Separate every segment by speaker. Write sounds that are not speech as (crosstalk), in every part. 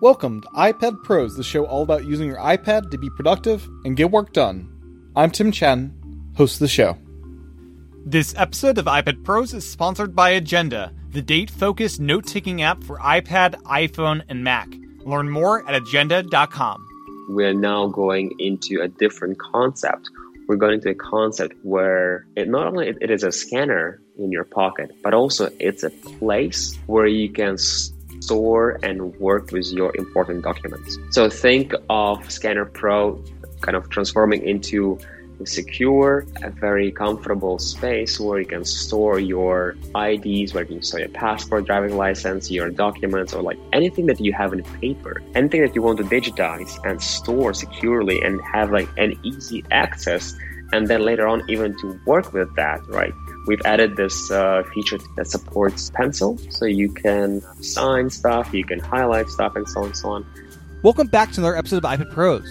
Speaker 1: Welcome to iPad Pros, the show all about using your iPad to be productive and get work done. I'm Tim Chaten, host of the show.
Speaker 2: This episode of iPad Pros is sponsored by Agenda, the date focused note taking app for iPad, iPhone, and Mac. Learn more at agenda.com.
Speaker 3: We're now going into a different concept. We're going into a concept where it not only it is a scanner in your pocket, but also it's a place where you can store and work with your important documents. So think of Scanner Pro kind of transforming into a secure, a very comfortable space where you can store your IDs, where you can store your passport, driving license, your documents, or like anything that you have in paper, anything that you want to digitize and store securely and have like an easy access and then later on even to work with that, right? We've added this uh, feature that supports pencil, so you can sign stuff, you can highlight stuff, and so on and so on.
Speaker 4: Welcome back to another episode of iPad Pros.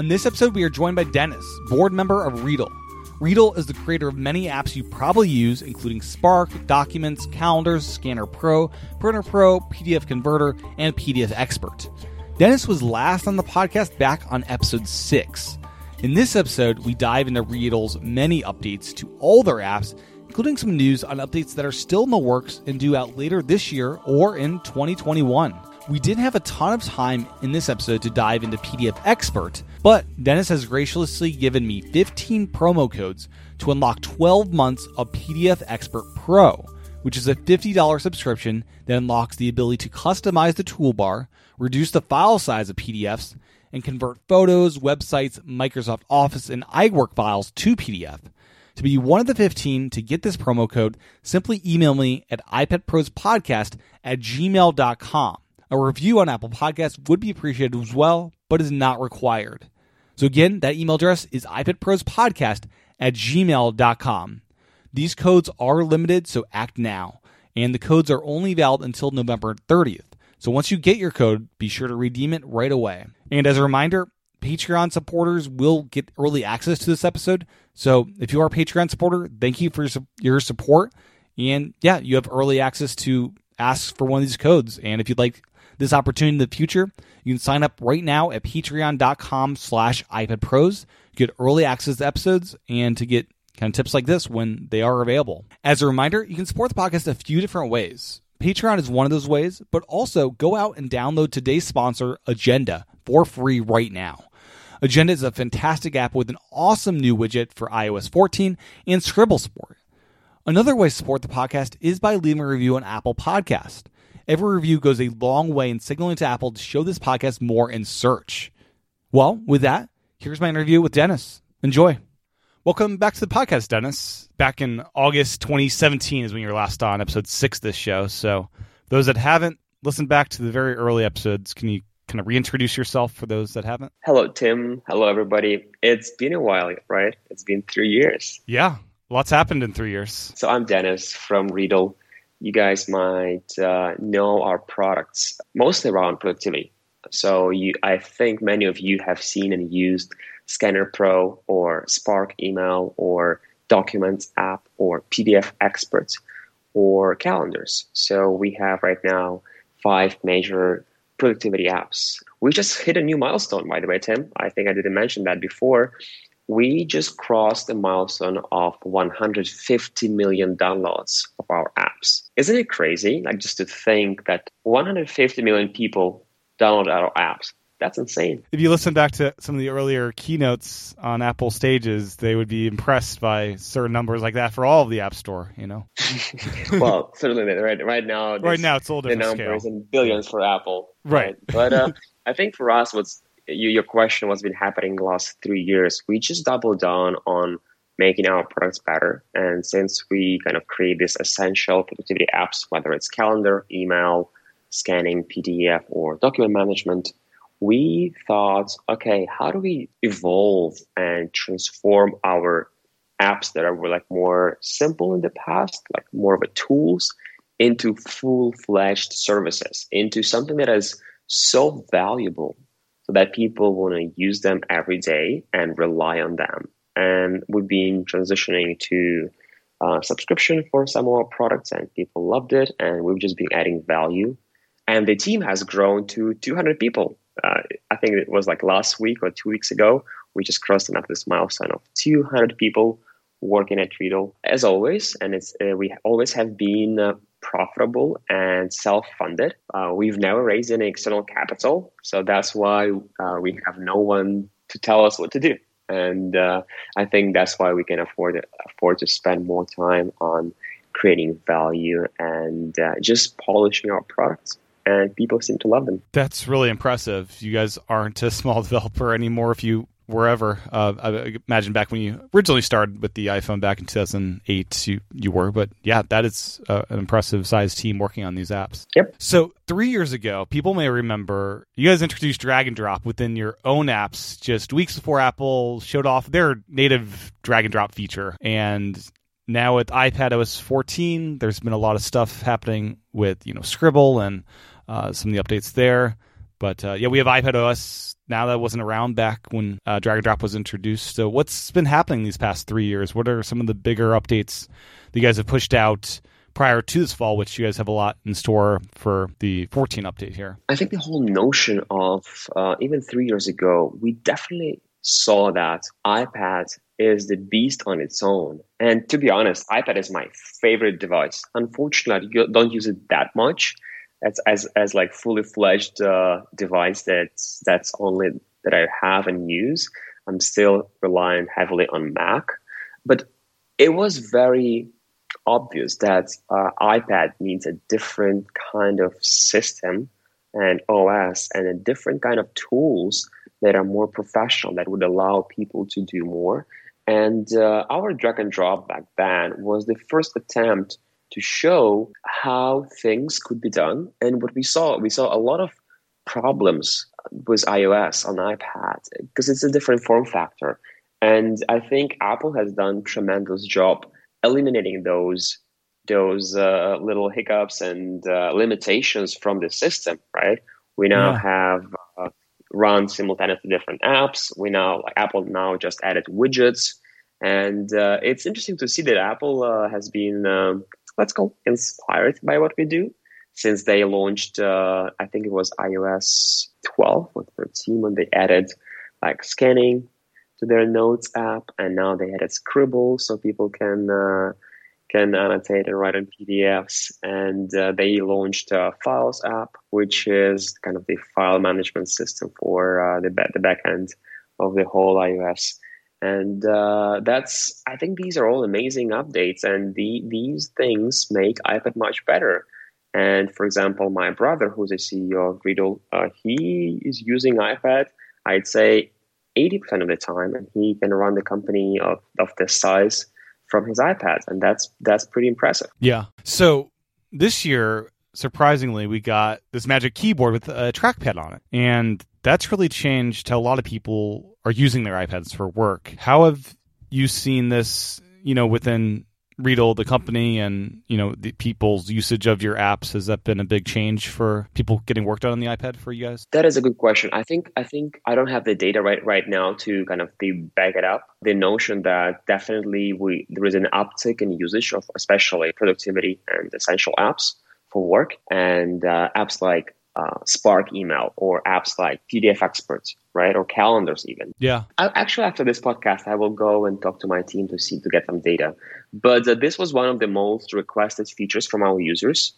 Speaker 4: On this episode, we are joined by Denys, board member of Readdle. Readdle is the creator of many apps you probably use, including Spark, Documents, Calendars, Scanner Pro, Printer Pro, PDF Converter, and PDF Expert. Denys was last on the podcast back on episode 6. In this episode, we dive into Readdle's many updates to all their apps, including some news on updates that are still in the works and due out later this year or in 2021. We didn't have a ton of time in this episode to dive into PDF Expert, but Denys has graciously given me 15 promo codes to unlock 12 months of PDF Expert Pro, which is a $50 subscription that unlocks the ability to customize the toolbar, reduce the file size of PDFs, and convert photos, websites, Microsoft Office, and iWork files to PDF. To be one of the 15 to get this promo code, simply email me at iPadProsPodcast at gmail.com. A review on Apple Podcasts would be appreciated as well, but is not required. So again, that email address is iPadProsPodcast at gmail.com. These codes are limited, so act now. And the codes are only valid until November 30th. So once you get your code, be sure to redeem it right away. And as a reminder, Patreon supporters will get early access to this episode. So if you are a Patreon supporter, thank you for your support. And yeah, you have early access to ask for one of these codes. And if you'd like this opportunity in the future, you can sign up right now at patreon.com slash iPadPros. Get early access to episodes and to get kind of tips like this when they are available. As a reminder, you can support the podcast a few different ways. Patreon is one of those ways, but also go out and download today's sponsor, Agenda, for free right now. Agenda is a fantastic app with an awesome new widget for iOS 14 and Scribble support. Another way to support the podcast is by leaving a review on Apple Podcast. Every review goes a long way in signaling to Apple to show this podcast more in search. Well, with that, here's my interview with Denys. Enjoy. Welcome back to the podcast, Denys. Back in August 2017 is when you were last on episode six of this show. So, those that haven't listened back to the very early episodes, can you kind of reintroduce yourself for those that haven't?
Speaker 3: Hello, Tim. Hello, everybody. It's been a while, right? It's been three years.
Speaker 4: Yeah, lots happened in three years.
Speaker 3: So I'm Denys from Readdle. You guys might uh, know our products mostly around productivity. So you, I think many of you have seen and used Scanner Pro or Spark Email or Documents app or PDF Experts or calendars. So we have right now five major productivity apps. We just hit a new milestone, by the way, Tim. I think I didn't mention that before. We just crossed the milestone of 150 million downloads of our apps. Isn't it crazy? Like just to think that 150 million people download our apps. That's insane.
Speaker 4: If you listen back to some of the earlier keynotes on Apple stages, they would be impressed by certain numbers like that for all of the App Store. You know. (laughs) (laughs)
Speaker 3: well, certainly right right now.
Speaker 4: Right now, it's all
Speaker 3: the numbers
Speaker 4: scale.
Speaker 3: in billions for Apple.
Speaker 4: Right. right?
Speaker 3: But uh, (laughs) I think for us, what's you, your question, what's been happening the last three years? We just doubled down on making our products better. And since we kind of create these essential productivity apps, whether it's calendar, email, scanning, PDF, or document management we thought, okay, how do we evolve and transform our apps that are like more simple in the past, like more of a tools, into full-fledged services, into something that is so valuable so that people want to use them every day and rely on them. And we've been transitioning to uh, subscription for some of our products, and people loved it. And we've just been adding value and the team has grown to 200 people. Uh, I think it was like last week or two weeks ago. We just crossed another milestone of 200 people working at Readdle as always, and it's uh, we always have been uh, profitable and self-funded. Uh, we've never raised any external capital, so that's why uh, we have no one to tell us what to do. And uh, I think that's why we can afford to, afford to spend more time on creating value and just polishing our products and people seem to love them.
Speaker 4: That's really impressive. You guys aren't a small (laughs) developer anymore. If you wherever. Uh, I imagine back when you originally started with the iPhone back in 2008, you, you were. But yeah, that is uh, an impressive sized team working on these apps.
Speaker 3: Yep.
Speaker 4: So three years ago, people may remember you guys introduced drag and drop within your own apps just weeks before Apple showed off their native drag and drop feature. And now with iPad OS 14, there's been a lot of stuff happening with you know Scribble and uh, some of the updates there. But uh, yeah, we have iPad OS now that wasn't around back when uh, Drag and Drop was introduced. So, what's been happening these past three years? What are some of the bigger updates that you guys have pushed out prior to this fall, which you guys have a lot in store for the 14 update here?
Speaker 3: I think the whole notion of uh, even three years ago, we definitely saw that iPad is the beast on its own. And to be honest, iPad is my favorite device. Unfortunately, I don't use it that much as as as like fully fledged uh, device that's that's only that I have and use. I'm still relying heavily on Mac, but it was very obvious that uh, iPad needs a different kind of system and OS and a different kind of tools that are more professional that would allow people to do more. And uh, our drag and drop back then was the first attempt to show how things could be done. And what we saw, we saw a lot of problems with iOS on iPad because it's a different form factor. And I think Apple has done tremendous job eliminating those those uh, little hiccups and uh, limitations from the system. Right? We now yeah. have uh, run simultaneously different apps. We now like Apple now just added widgets, and uh, it's interesting to see that Apple uh, has been um, let's call inspired by what we do since they launched uh, i think it was ios 12 or 13 when they added like scanning to their notes app and now they added scribble so people can uh, can annotate and write on pdfs and uh, they launched a files app which is kind of the file management system for uh, the, the back end of the whole ios and uh, that's i think these are all amazing updates and the, these things make ipad much better. And for example my brother who's a ceo of Readdle uh, he is using ipad i'd say 80% of the time and he can run the company of, of this size from his ipad. And that's that's pretty impressive.
Speaker 4: Yeah. So this year surprisingly we got this magic keyboard with a trackpad on it and that's really changed how a lot of people are using their iPads for work. How have you seen this, you know, within Readdle, the company, and you know the people's usage of your apps? Has that been a big change for people getting work done on the iPad for you guys?
Speaker 3: That is a good question. I think I think I don't have the data right right now to kind of back it up. The notion that definitely we there is an uptick in usage of especially productivity and essential apps for work and uh, apps like uh, Spark email or apps like PDF Experts, right, or calendars even.
Speaker 4: Yeah.
Speaker 3: I, actually, after this podcast, I will go and talk to my team to see to get some data. But uh, this was one of the most requested features from our users.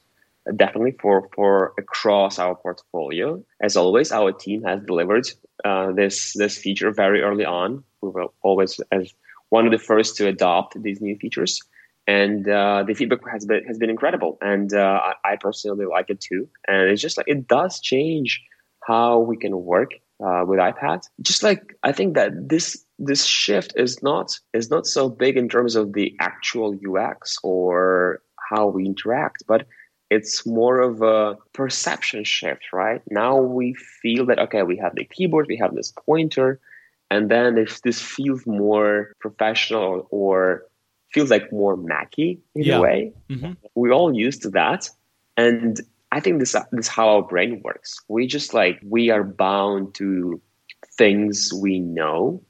Speaker 3: Uh, definitely for for across our portfolio. As always, our team has delivered uh, this this feature very early on. We were always as one of the first to adopt these new features and uh, the feedback has been has been incredible, and uh, I, personally like it too. And it's just like it does change how we can work uh, with iPad. Just like I think that this this shift is not is not so big in terms of the actual UX or how we interact, but it's more of a perception shift, right? Now we feel that okay, we have the keyboard, we have this pointer, and then if this feels more professional or feels like more Macky in yeah. a way. Mm-hmm. We're all used to that. And I think this, this is how our brain works. We just like, we are bound to things we know.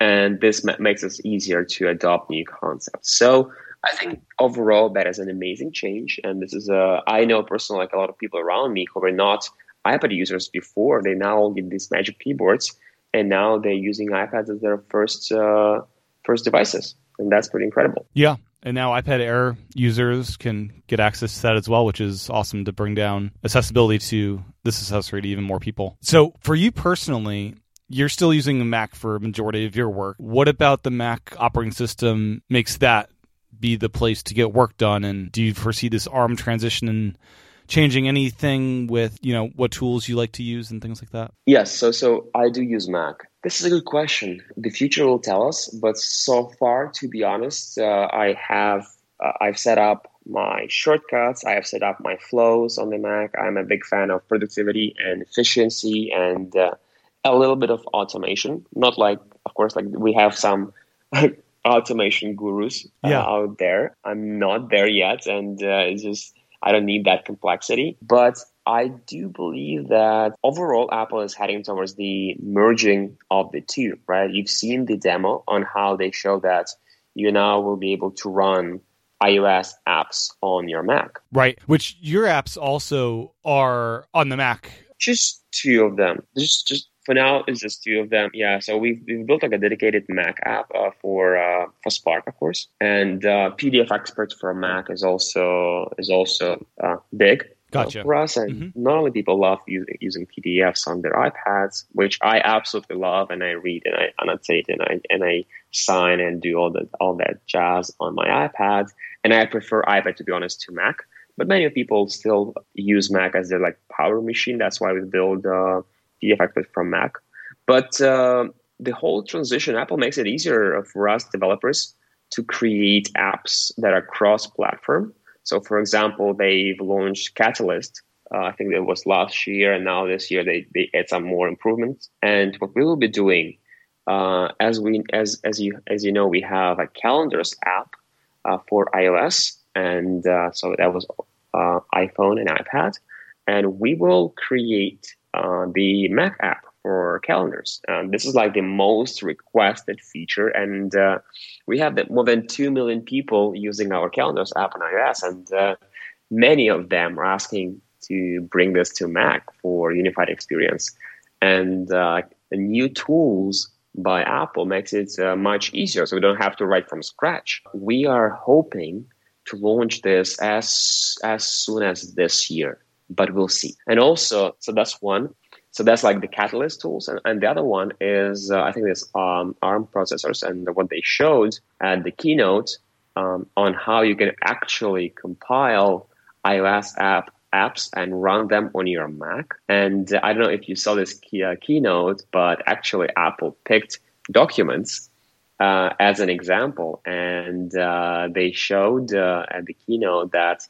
Speaker 3: And this ma- makes us easier to adopt new concepts. So I think overall that is an amazing change, and this is a I know personally like a lot of people around me who were not iPad users before. They now get these magic keyboards, and now they're using iPads as their first uh, first devices, and that's pretty incredible.
Speaker 4: Yeah, and now iPad Air users can get access to that as well, which is awesome to bring down accessibility to this accessory to even more people. So, for you personally, you're still using the Mac for a majority of your work. What about the Mac operating system makes that be the place to get work done? And do you foresee this ARM transition and changing anything with you know what tools you like to use and things like that?
Speaker 3: Yes, so so I do use Mac. This is a good question. The future will tell us, but so far, to be honest, uh, I have uh, I've set up my shortcuts. I have set up my flows on the Mac. I'm a big fan of productivity and efficiency and uh, a little bit of automation. Not like, of course, like we have some (laughs) automation gurus uh, yeah. out there. I'm not there yet, and uh, it's just I don't need that complexity. But I do believe that overall Apple is heading towards the merging of the two. Right? You've seen the demo on how they show that you now will be able to run iOS apps on your Mac.
Speaker 4: Right, which your apps also are on the Mac.
Speaker 3: Just two of them. Just just for now it's just two of them yeah so we've, we've built like a dedicated mac app uh, for uh, for spark of course and uh, pdf expert for mac is also is also uh, big
Speaker 4: gotcha.
Speaker 3: for us and mm-hmm. not only people love using, using pdfs on their ipads which i absolutely love and i read and i annotate and i and i sign and do all that all that jazz on my ipad and i prefer ipad to be honest to mac but many people still use mac as their like power machine that's why we build uh, the from Mac. But uh, the whole transition, Apple makes it easier for us developers to create apps that are cross-platform. So, for example, they've launched Catalyst. Uh, I think it was last year, and now this year they, they add some more improvements. And what we will be doing, uh, as we as as you as you know, we have a calendars app uh, for iOS, and uh, so that was uh, iPhone and iPad, and we will create uh, the Mac app for calendars. Um, this is like the most requested feature, and uh, we have more than 2 million people using our calendars app on iOS, and uh, many of them are asking to bring this to Mac for unified experience. And uh, the new tools by Apple makes it uh, much easier, so we don't have to write from scratch. We are hoping to launch this as as soon as this year but we'll see. And also, so that's one. So that's like the Catalyst tools, and, and the other one is uh, I think there's um, ARM processors, and what they showed at the keynote um, on how you can actually compile iOS app apps and run them on your Mac. And uh, I don't know if you saw this key, uh, keynote, but actually Apple picked documents uh, as an example, and uh, they showed uh, at the keynote that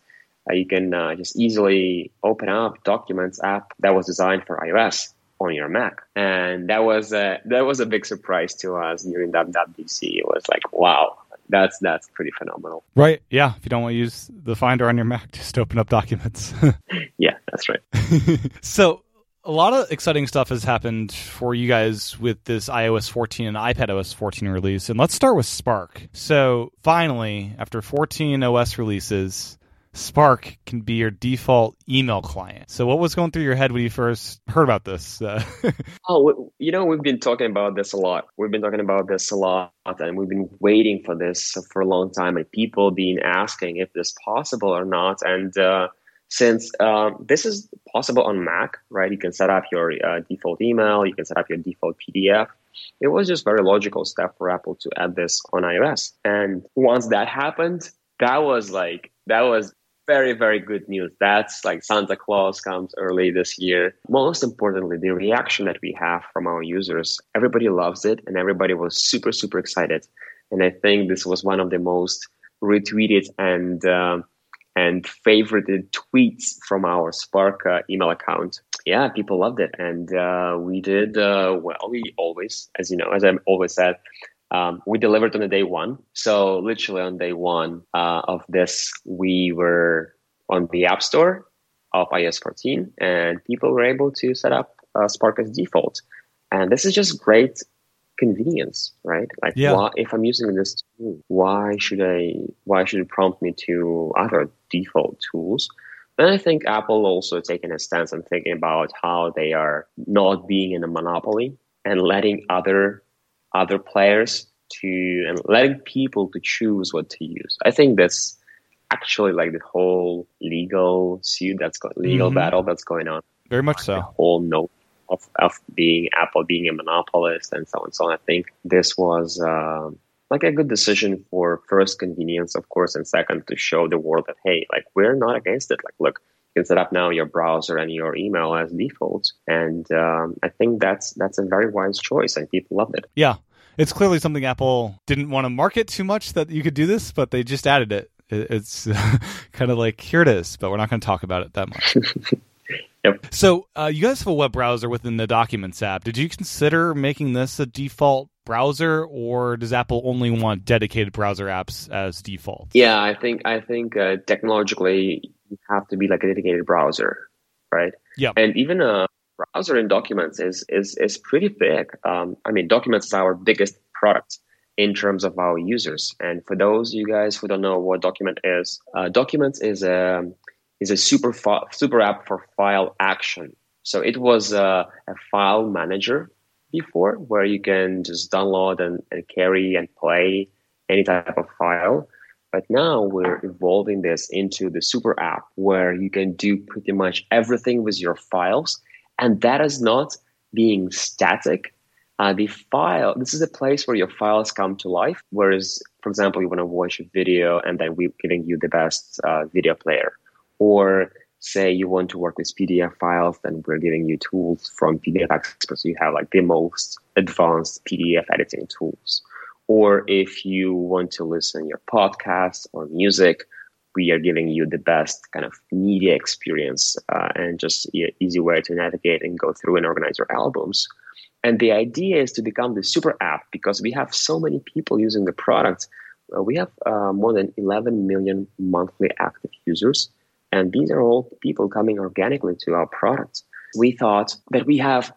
Speaker 3: uh, you can uh, just easily open up Documents app that was designed for iOS on your Mac, and that was a that was a big surprise to us during that WWDC. It was like, wow, that's that's pretty phenomenal.
Speaker 4: Right? Yeah. If you don't want to use the Finder on your Mac, (laughs) just open up Documents. (laughs)
Speaker 3: yeah, that's right. (laughs)
Speaker 4: so a lot of exciting stuff has happened for you guys with this iOS 14 and iPad OS 14 release. And let's start with Spark. So, finally, after 14 OS releases, Spark can be your default email client. So, what was going through your head when you first heard about this? Uh, (laughs)
Speaker 3: oh, you know, we've been talking about this a lot. We've been talking about this a lot, and we've been waiting for this for a long time, and people been asking if this possible or not. And uh, since uh, this is possible on Mac, right? You can set up your uh, default email, you can set up your default PDF. It was just very logical step for Apple to add this on iOS. And once that happened, that was like that was very, very good news. That's like Santa Claus comes early this year. Most importantly, the reaction that we have from our users, everybody loves it and everybody was super, super excited. And I think this was one of the most retweeted and uh, and favorited tweets from our Spark uh, email account. Yeah, people loved it, and uh, we did uh, well. We always, as you know, as I've always said, um, we delivered on the day one. So literally on day one uh, of this, we were on the App Store of iOS 14, and people were able to set up uh, Spark as default. And this is just great convenience, right? Like,
Speaker 4: Yeah.
Speaker 3: why, if I'm using this tool, why should I? Why should it prompt me to other default tools? Then I think Apple also taking a stance and thinking about how they are not being in a monopoly and letting other other players to and letting people to choose what to use. I think that's actually like the whole legal suit that's got legal
Speaker 4: Mhm.
Speaker 3: battle that's going on
Speaker 4: Very much
Speaker 3: the
Speaker 4: so.
Speaker 3: whole note of, of being Apple being a monopolist and so on and so on. I think this was um like a good decision for first convenience, of course, and second to show the world that hey, like we're not against it. Like, look, can set up now your browser and your email as default, and um, I think that's that's a very wise choice, and people loved it.
Speaker 4: Yeah. It's clearly something Apple didn't want to market too much that you could do this, but they just added it. It- It's (laughs) kind of like, here it is, but we're not going to talk about it that much. (laughs)
Speaker 3: Yep.
Speaker 4: So, uh, you guys have a web browser within the Documents app. Did you consider making this a default browser, or does Apple only want dedicated browser apps as default?
Speaker 3: Yeah, I think I think uh, technologically you have to be like a dedicated browser, right?
Speaker 4: Yeah.
Speaker 3: And even a browser in Documents is is is pretty big. Um, I mean, Documents is our biggest product in terms of our users. And for those you guys who don't know what Document is, uh, Documents is a is a super fi- super app for file action. So it was a, a file manager before, where you can just download and, and carry and play any type of file. But now we're evolving this into the super app where you can do pretty much everything with your files. And that is not being static. Uh, the file, this is a place where your files come to life. Whereas, for example, you want to watch a video and then we're giving you the best uh, video player. Or say you want to work with PDF files, then we're giving you tools from PDF experts. So you have like the most advanced PDF editing tools or if you want to listen your podcast or music we are giving you the best kind of media experience uh, and just e- easy way to navigate and go through and organize your albums. And the idea is to become the super app because we have so many people using the product. Uh, we have uh, more than 11 million monthly active users and these are all people coming organically to our product. We thought that we have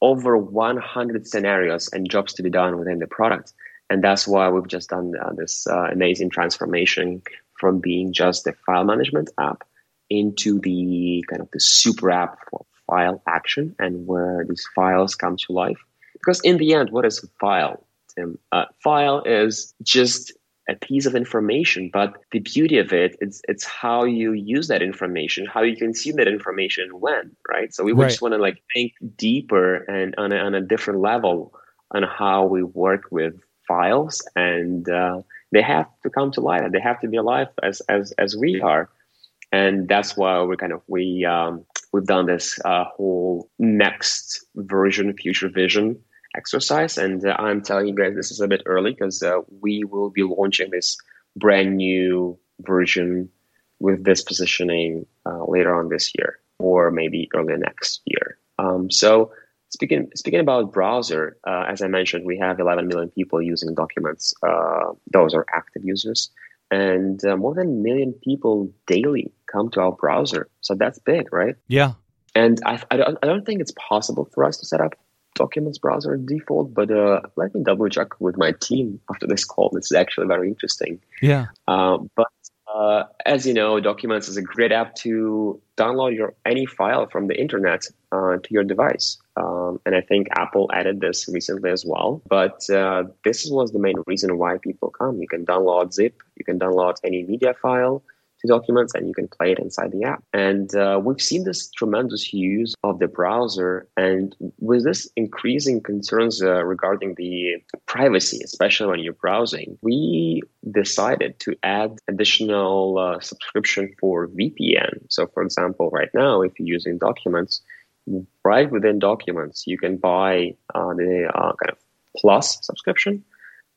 Speaker 3: over 100 scenarios and jobs to be done within the product and that's why we've just done uh, this uh, amazing transformation from being just a file management app into the kind of the super app for file action and where these files come to life. Because in the end, what is a file, Tim? Uh, file is just a piece of information, but the beauty of it is it's how you use that information, how you consume that information, when, right? So we
Speaker 4: Right.
Speaker 3: just want to like think deeper and on a, on a different level on how we work with files and uh, they have to come to life. They have to be alive as as as we are. And that's why we're kind of we um, we've done this uh, whole next version future vision exercise. And uh, i'm telling you guys this is a bit early because uh, we will be launching this brand new version with this positioning uh, later on this year or maybe early next year. Um, so Speaking speaking about browser, uh, as I mentioned, we have 11 million people using documents. Uh, those are active users, and uh, more than a million people daily come to our browser. So that's big, right?
Speaker 4: Yeah.
Speaker 3: And I, I, don't, I don't think it's possible for us to set up documents browser default, but uh, let me double check with my team after this call. This is actually very interesting.
Speaker 4: Yeah.
Speaker 3: Uh, but uh, as you know, Documents is a great app to download your any file from the internet uh, to your device. Um, and I think Apple added this recently as well. But uh, this was the main reason why people come. You can download zip, you can download any media file to Documents, and you can play it inside the app. And uh, we've seen this tremendous use of the browser, and with this increasing concerns uh, regarding the privacy, especially when you're browsing, we decided to add additional uh, subscription for VPN. So, for example, right now, if you're using Documents, right within Documents, you can buy uh, the uh, kind of Plus subscription,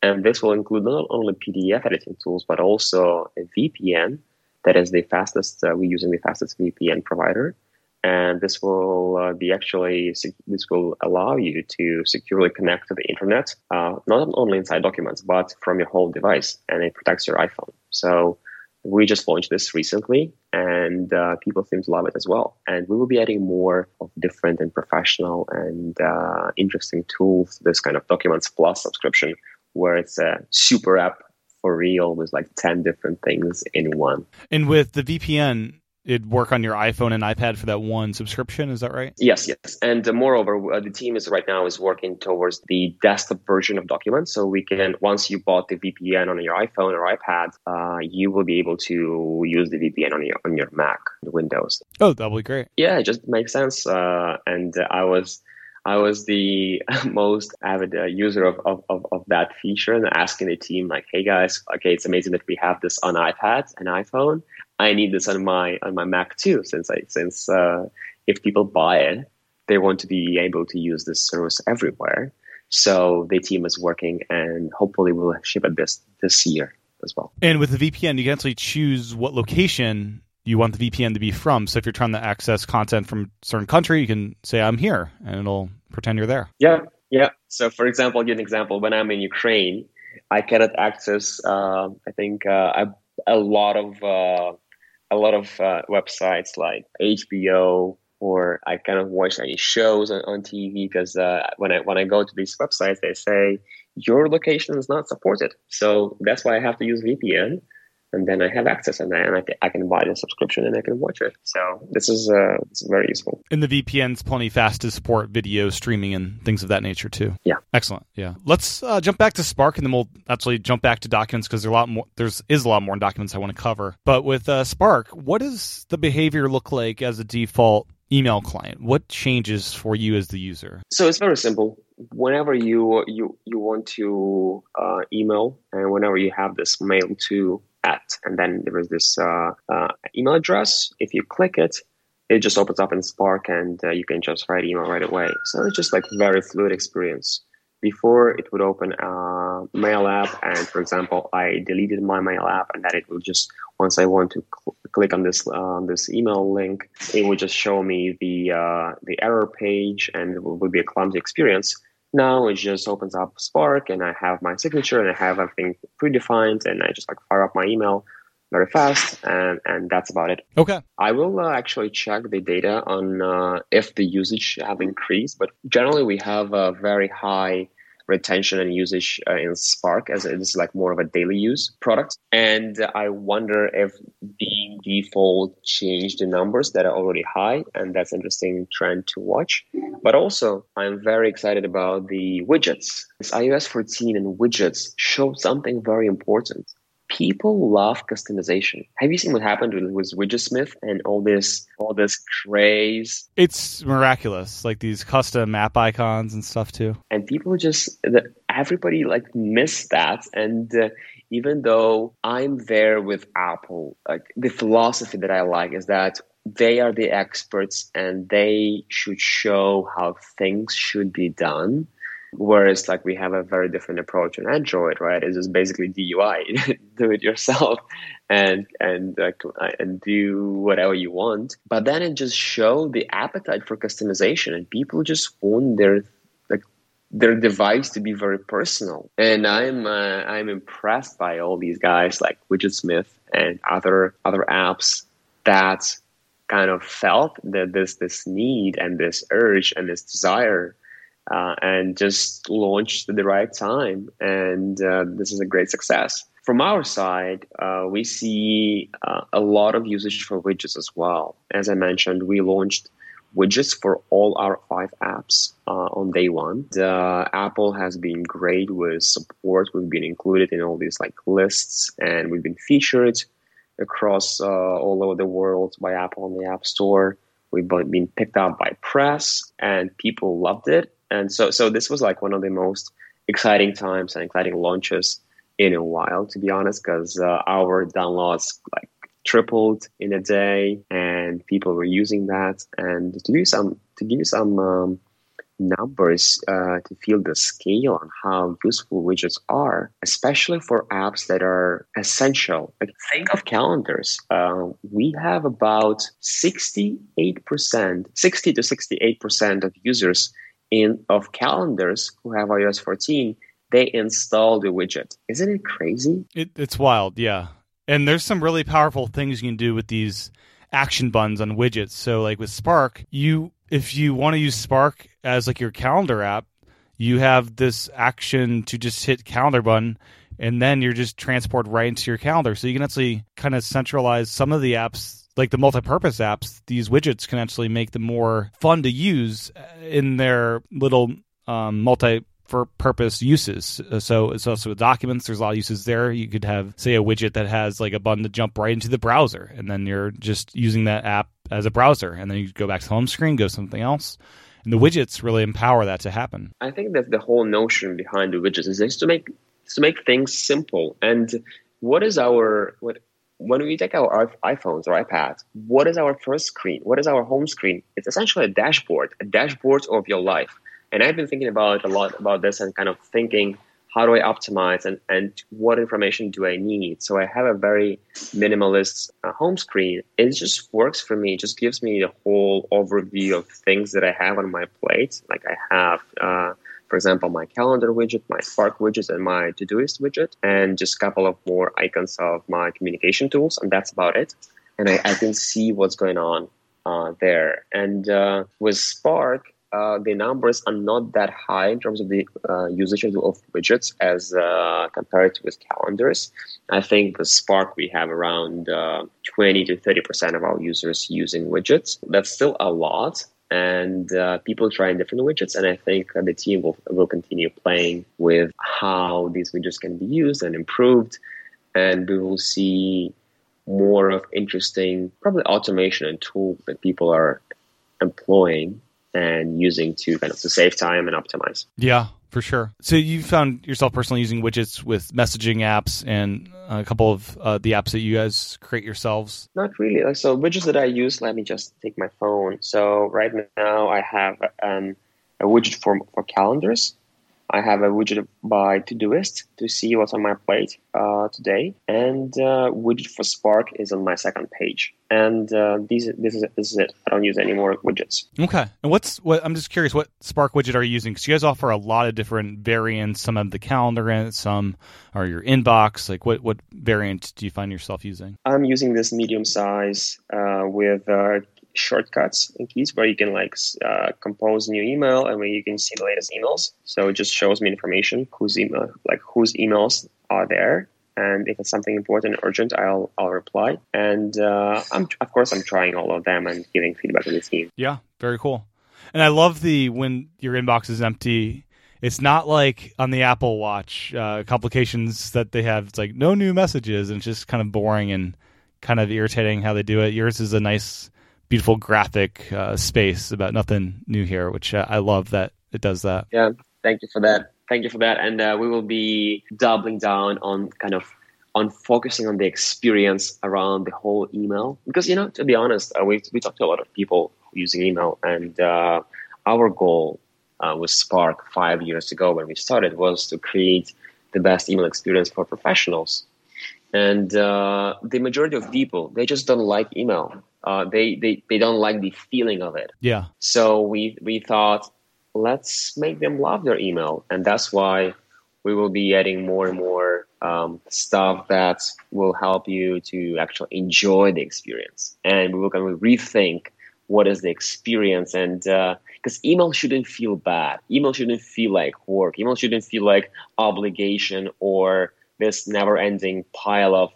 Speaker 3: and this will include not only PDF editing tools but also a VPN that is the fastest. Uh, we're using the fastest VPN provider, and this will uh, be actually this will allow you to securely connect to the internet, uh, not only inside Documents but from your whole device, and it protects your iPhone. So we just launched this recently, and uh, people seem to love it as well. And we will be adding more of different and professional and uh, interesting tools this kind of Documents Plus subscription, where it's a super app for real with like 10 different things in one.
Speaker 4: And with the VPN, it'd work on your iPhone and iPad for that one subscription. Is that right?
Speaker 3: Yes, yes. And uh, moreover, uh, the team is right now is working towards the desktop version of Documents. So we can, once you bought the VPN on your iPhone or iPad, uh, you will be able to use the VPN on your on your Mac, Windows.
Speaker 4: Oh, that'll be great.
Speaker 3: Yeah, it just makes sense. Uh, and I was. I was the (laughs) most avid uh, user of, of, of, of, that feature and asking the team like, "Hey guys, okay, it's amazing that we have this on iPad and iPhone. I need this on my on my Mac too, since I since uh, if people buy it, they want to be able to use this service everywhere. So the team is working, and hopefully we'll ship it this this year as well.
Speaker 4: And with the VPN, you can actually choose what location you want the VPN to be from. So if you're trying to access content from a certain country, you can say I'm here, and it'll pretend you're there.
Speaker 3: Yeah, yeah. So for example, I'll give an example. When I'm in Ukraine, I cannot access. Uh, I think uh, a, a lot of uh, a lot of uh, websites like HBO or I cannot watch any shows on, on TV because uh, when I when I go to these websites, they say your location is not supported. So that's why I have to use VPN and then I have access and, I, and I, I, can buy the subscription and I can watch it. So this is uh, it's very useful.
Speaker 4: And the VPN's plenty fast to support video streaming and things of that nature too.
Speaker 3: Yeah,
Speaker 4: excellent. Yeah, let's uh, jump back to Spark and then we'll actually jump back to documents because there's a lot more. There's is a lot more documents I want to cover. But with uh, Spark, what does the behavior look like as a default email client? What changes for you as the user?
Speaker 3: So it's very simple. Whenever you you you want to uh, email and whenever you have this mail to at, and then there is this uh, uh, email address. If you click it, it just opens up in Spark, and uh, you can just write email right away. So it's just like very fluid experience. Before it would open a mail app, and for example, I deleted my mail app, and that it would just once I want to cl- click on this uh, this email link, it would just show me the uh, the error page, and it would be a clumsy experience. Now it just opens up Spark and I have my signature and I have everything predefined and I just like fire up my email very fast and, and that's about it.
Speaker 4: Okay.
Speaker 3: I will uh, actually check the data on uh, if the usage have increased, but generally we have a very high retention and usage uh, in Spark as it is like more of a daily use product. And I wonder if being default changed the numbers that are already high, and that's an interesting trend to watch. But also, I'm very excited about the widgets. This iOS 14 and widgets show something very important people love customization. Have you seen what happened with, with Widgetsmith and all this all this craze?
Speaker 4: It's miraculous, like these custom map icons and stuff too.
Speaker 3: And people just everybody like miss that and. Uh, even though I'm there with Apple, like the philosophy that I like is that they are the experts and they should show how things should be done Whereas like we have a very different approach on Android, right? It's just basically DUI, (laughs) do it yourself, and and uh, and do whatever you want. But then it just showed the appetite for customization, and people just want their like their device to be very personal. And I'm uh, I'm impressed by all these guys like Widgetsmith and other other apps that kind of felt that this this need and this urge and this desire uh, and just launched at the right time. And uh, this is a great success. From our side, uh, we see uh, a lot of usage for widgets as well. As I mentioned, we launched widgets for all our five apps uh, on day one. The Apple has been great with support. We've been included in all these like lists, and we've been featured across uh, all over the world by Apple on the App Store. We've been picked up by press, and people loved it and so so this was like one of the most exciting times and exciting launches in a while, to be honest, because uh, our downloads like tripled in a day, and people were using that. And to give you some to give you some um, numbers uh, to feel the scale on how useful widgets are, especially for apps that are essential. Like think of calendars. Uh, we have about sixty-eight percent, sixty to sixty-eight percent of users in of calendars who have iOS 14, they install the widget. Isn't it crazy?
Speaker 4: It, it's wild, yeah. And there's some really powerful things you can do with these action buttons on widgets. So like with Spark, you if you want to use Spark as like your calendar app, you have this action to just hit calendar button and then you're just transported right into your calendar. So you can actually kind of centralize some of the apps like the multi-purpose apps, these widgets can actually make them more fun to use in their little um, multi for purpose uses. So it's also with documents. There's a lot of uses there. You could have, say, a widget that has like a button to jump right into the browser, and then you're just using that app as a browser, and then you go back to the home screen, go something else. And the widgets really empower that to happen.
Speaker 3: I think that the whole notion behind the widgets is to make to make things simple. And what is our what when we take our iPhones or iPads, what is our first screen? What is our home screen? It's essentially a dashboard, a dashboard of your life. And I've been thinking about a lot about this and kind of thinking, how do I optimize and, and what information do I need? So I have a very minimalist uh, home screen. It just works for me. It just gives me the whole overview of things that I have on my plate. Like I have uh, for example, my calendar widget, my Spark widget, and my Todoist widget, and just a couple of more icons of my communication tools, and that's about it. And I, I can see what's going on uh, there. And uh, with Spark, uh, the numbers are not that high in terms of the uh, usage of, widgets as uh, compared to with calendars. I think with Spark we have around uh, 20 to 30 percent of our users using widgets. That's still a lot, and uh, people trying different widgets. And I think the team will, will continue playing with how these widgets can be used and improved. And we will see more of interesting, probably automation and tools that people are employing and using to kind of to save time and optimize.
Speaker 4: Yeah, for sure. So you found yourself personally using widgets with messaging apps and a couple of uh, the apps that you guys create yourselves.
Speaker 3: Not really. Like so, widgets that I use. Let me just take my phone. So right now I have um, a widget for for calendars. I have a widget by Todoist to see what's on my plate uh, today, and uh, widget for Spark is on my second page. And uh, these, this is this is it. I don't use any more widgets.
Speaker 4: Okay. And what's what? I'm just curious. What Spark widget are you using? Because you guys offer a lot of different variants. Some of the calendar it. Some are your inbox. Like what what variant do you find yourself using?
Speaker 3: I'm using this medium size uh, with uh, shortcuts and keys where you can like uh, compose new email and where you can see the latest emails. So it just shows me information whose email, like whose emails are there, and if it's something important and urgent, I'll I'll reply. And uh, I'm of course I'm trying all of them and giving feedback to the team.
Speaker 4: Yeah, very cool. And I love the when your inbox is empty. It's not like on the Apple Watch uh, complications that they have. It's like no new messages, and it's just kind of boring and kind of irritating how they do it. Yours is a nice beautiful graphic uh, space about nothing new here, which uh, I love that it does that.
Speaker 3: Yeah, thank you for that. Thank you for that. And uh, we will be doubling down on kind of on focusing on the experience around the whole email because you know to be honest, uh, we we talked to a lot of people using email, and uh, our goal uh, with Spark five years ago when we started was to create the best email experience for professionals and the majority of people they just don't like email uh, they, they they don't like the feeling of it.
Speaker 4: Yeah.
Speaker 3: So we we thought let's make them love their email. And that's why we will be adding more and more um, stuff that will help you to actually enjoy the experience. And we will kind of rethink what is the experience. And because uh, email shouldn't feel bad. Email shouldn't feel like work. Email shouldn't feel like obligation or this never ending pile of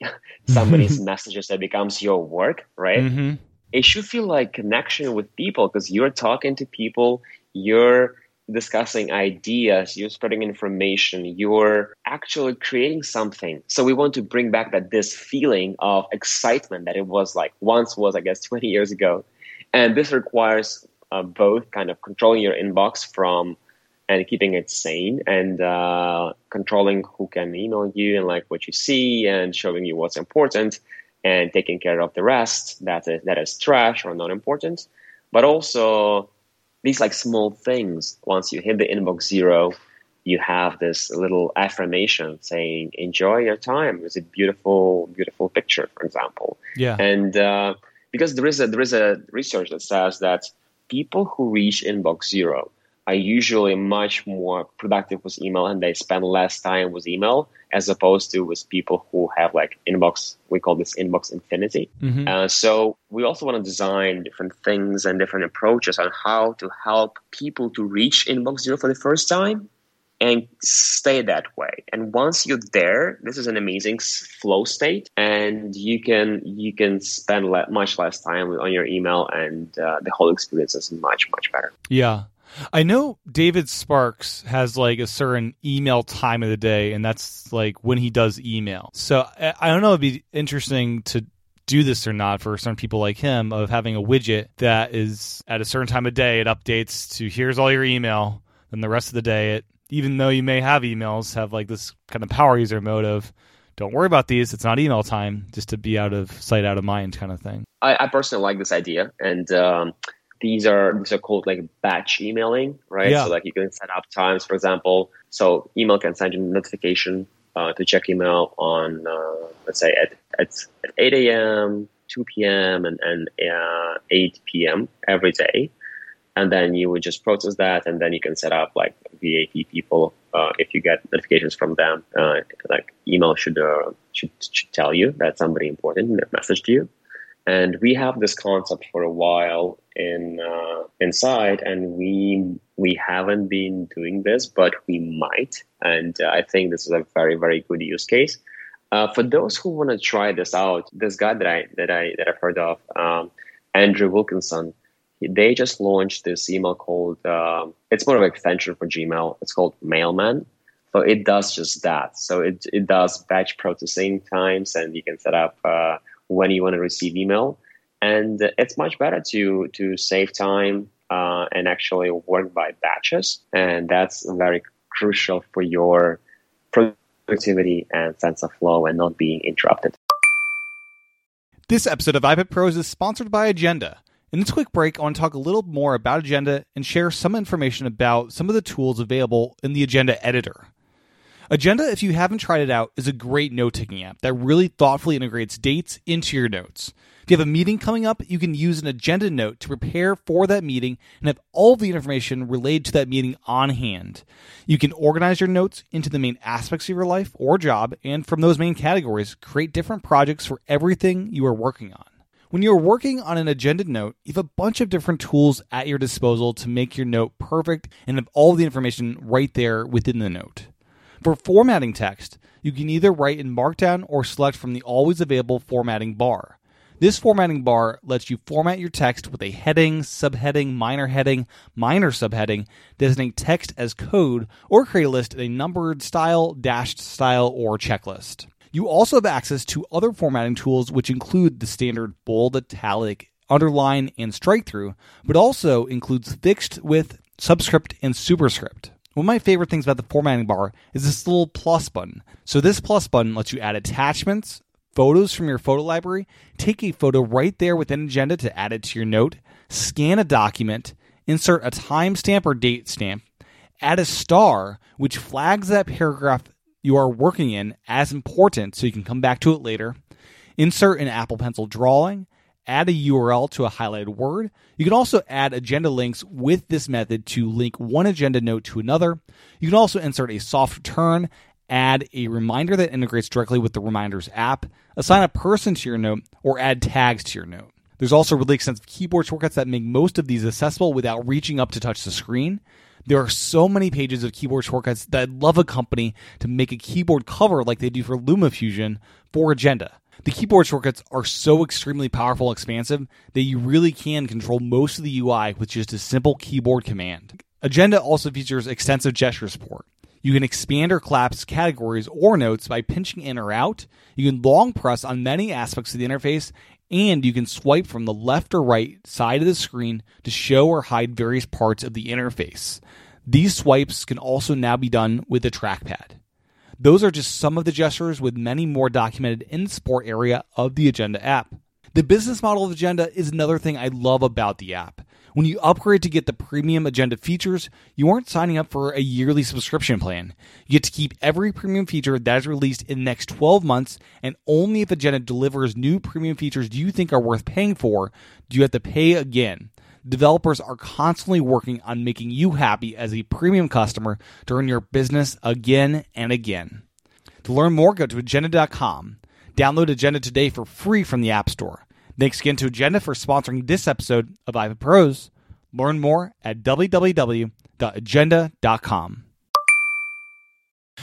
Speaker 3: (laughs) somebody's (laughs) messages that becomes your work, right? Mm-hmm. It should feel like connection with people because you're talking to people, you're discussing ideas, you're spreading information, you're actually creating something. So we want to bring back that this feeling of excitement that it was like once was, I guess, (laughs) 20 years ago. And this requires uh, both kind of controlling your inbox from and keeping it sane and uh, controlling who can email you and like what you see and showing you what's important and taking care of the rest that is that is trash or not important. But also these like small things once you hit the inbox zero you have this little affirmation saying enjoy your time. It's a beautiful beautiful picture for example.
Speaker 4: Yeah.
Speaker 3: And uh, because there is a there is a research that says that people who reach inbox zero are usually much more productive with email and they spend less time with email as opposed to with people who have like inbox we call this inbox infinity
Speaker 4: Mhm.
Speaker 3: uh, so we also want to design different things and different approaches on how to help people to reach inbox zero for the first time and stay that way and once you're there this is an amazing flow state and you can you can spend le- much less time on your email and uh, the whole experience is much much better
Speaker 4: Yeah. I know David Sparks has like a certain email time of the day, and that's like when he does email. So I don't know, it'd be interesting to do this or not for certain people like him of having a widget that is at a certain time of day, it updates to here's all your email, and the rest of the day, it even though you may have emails, have like this kind of power user mode of don't worry about these, it's not email time, just to be out of sight, out of mind kind of thing.
Speaker 3: I, I personally like this idea, and um, these are these are called like batch emailing, right?
Speaker 4: Yeah.
Speaker 3: So like you can set up times, for example. So email can send you a notification uh, to check email on uh, let's say at, at at 8 a.m., 2 p.m., and and uh, 8 p.m. every day, and then you would just process that, and then you can set up like VAT people uh, if you get notifications from them. Uh, like email should uh, should should tell you that somebody important messaged you and we have this concept for a while in uh, inside and we we haven't been doing this but we might. And uh, i think this is a very very good use case. Uh, for those who want to try this out this guy that i that i that i've heard of um, andrew wilkinson they just launched this email called um it's more of an extension for gmail. It's called mailman. So it does just that. So it, it does batch processing times and you can set up uh, when you want to receive email and it's much better to to save time uh, and actually work by batches and that's very crucial for your productivity and sense of flow and not being interrupted
Speaker 4: This episode of iPad Pros is sponsored by Agenda. In this quick break, I want to talk a little more about Agenda and share some information about some of the tools available in the Agenda editor. Agenda, if you haven't tried it out, is a great note taking app that really thoughtfully integrates dates into your notes. If you have a meeting coming up, you can use an agenda note to prepare for that meeting and have all the information related to that meeting on hand. You can organize your notes into the main aspects of your life or job, and from those main categories, create different projects for everything you are working on. When you're working on an agenda note, you have a bunch of different tools at your disposal to make your note perfect and have all the information right there within the note. For formatting text, you can either write in Markdown or select from the always available formatting bar. This formatting bar lets you format your text with a heading, subheading, minor heading, minor subheading, designate text as code, or create a list in a numbered style, dashed style, or checklist. You also have access to other formatting tools, which include the standard bold, italic, underline, and strike through, but also includes fixed width, subscript, and superscript. One of my favorite things about the formatting bar is this little plus button. So this plus button lets you add attachments, photos from your photo library, take a photo right there within Agenda to add it to your note, scan a document, insert a timestamp or date stamp, add a star, which flags that paragraph you are working in as important so you can come back to it later, insert an Apple Pencil drawing, add a URL to a highlighted word. You can also add agenda links with this method to link one agenda note to another. You can also insert a soft return, add a reminder that integrates directly with the Reminders app, assign a person to your note, or add tags to your note. There's also really extensive keyboard shortcuts that make most of these accessible without reaching up to touch the screen. There are so many pages of keyboard shortcuts that I'd love a company to make a keyboard cover like they do for LumaFusion for Agenda. The keyboard shortcuts are so extremely powerful and expansive that you really can control most of the UI with just a simple keyboard command. Agenda also features extensive gesture support. You can expand or collapse categories or notes by pinching in or out. You can long press on many aspects of the interface, and you can swipe from the left or right side of the screen to show or hide various parts of the interface. These swipes can also now be done with the trackpad. Those are just some of the gestures with many more documented in the support area of the Agenda app. The business model of Agenda is another thing I love about the app. When you upgrade to get the premium Agenda features, you aren't signing up for a yearly subscription plan. You get to keep every premium feature that is released in the next 12 months, and only if Agenda delivers new premium features you think are worth paying for do you have to pay again. developers are constantly working on making you happy as a premium customer to earn your business again and again. To learn more, go to agenda.com. Download Agenda today for free from the App Store. Thanks again to Agenda for sponsoring this episode of iPad Pros. Learn more at www.agenda.com.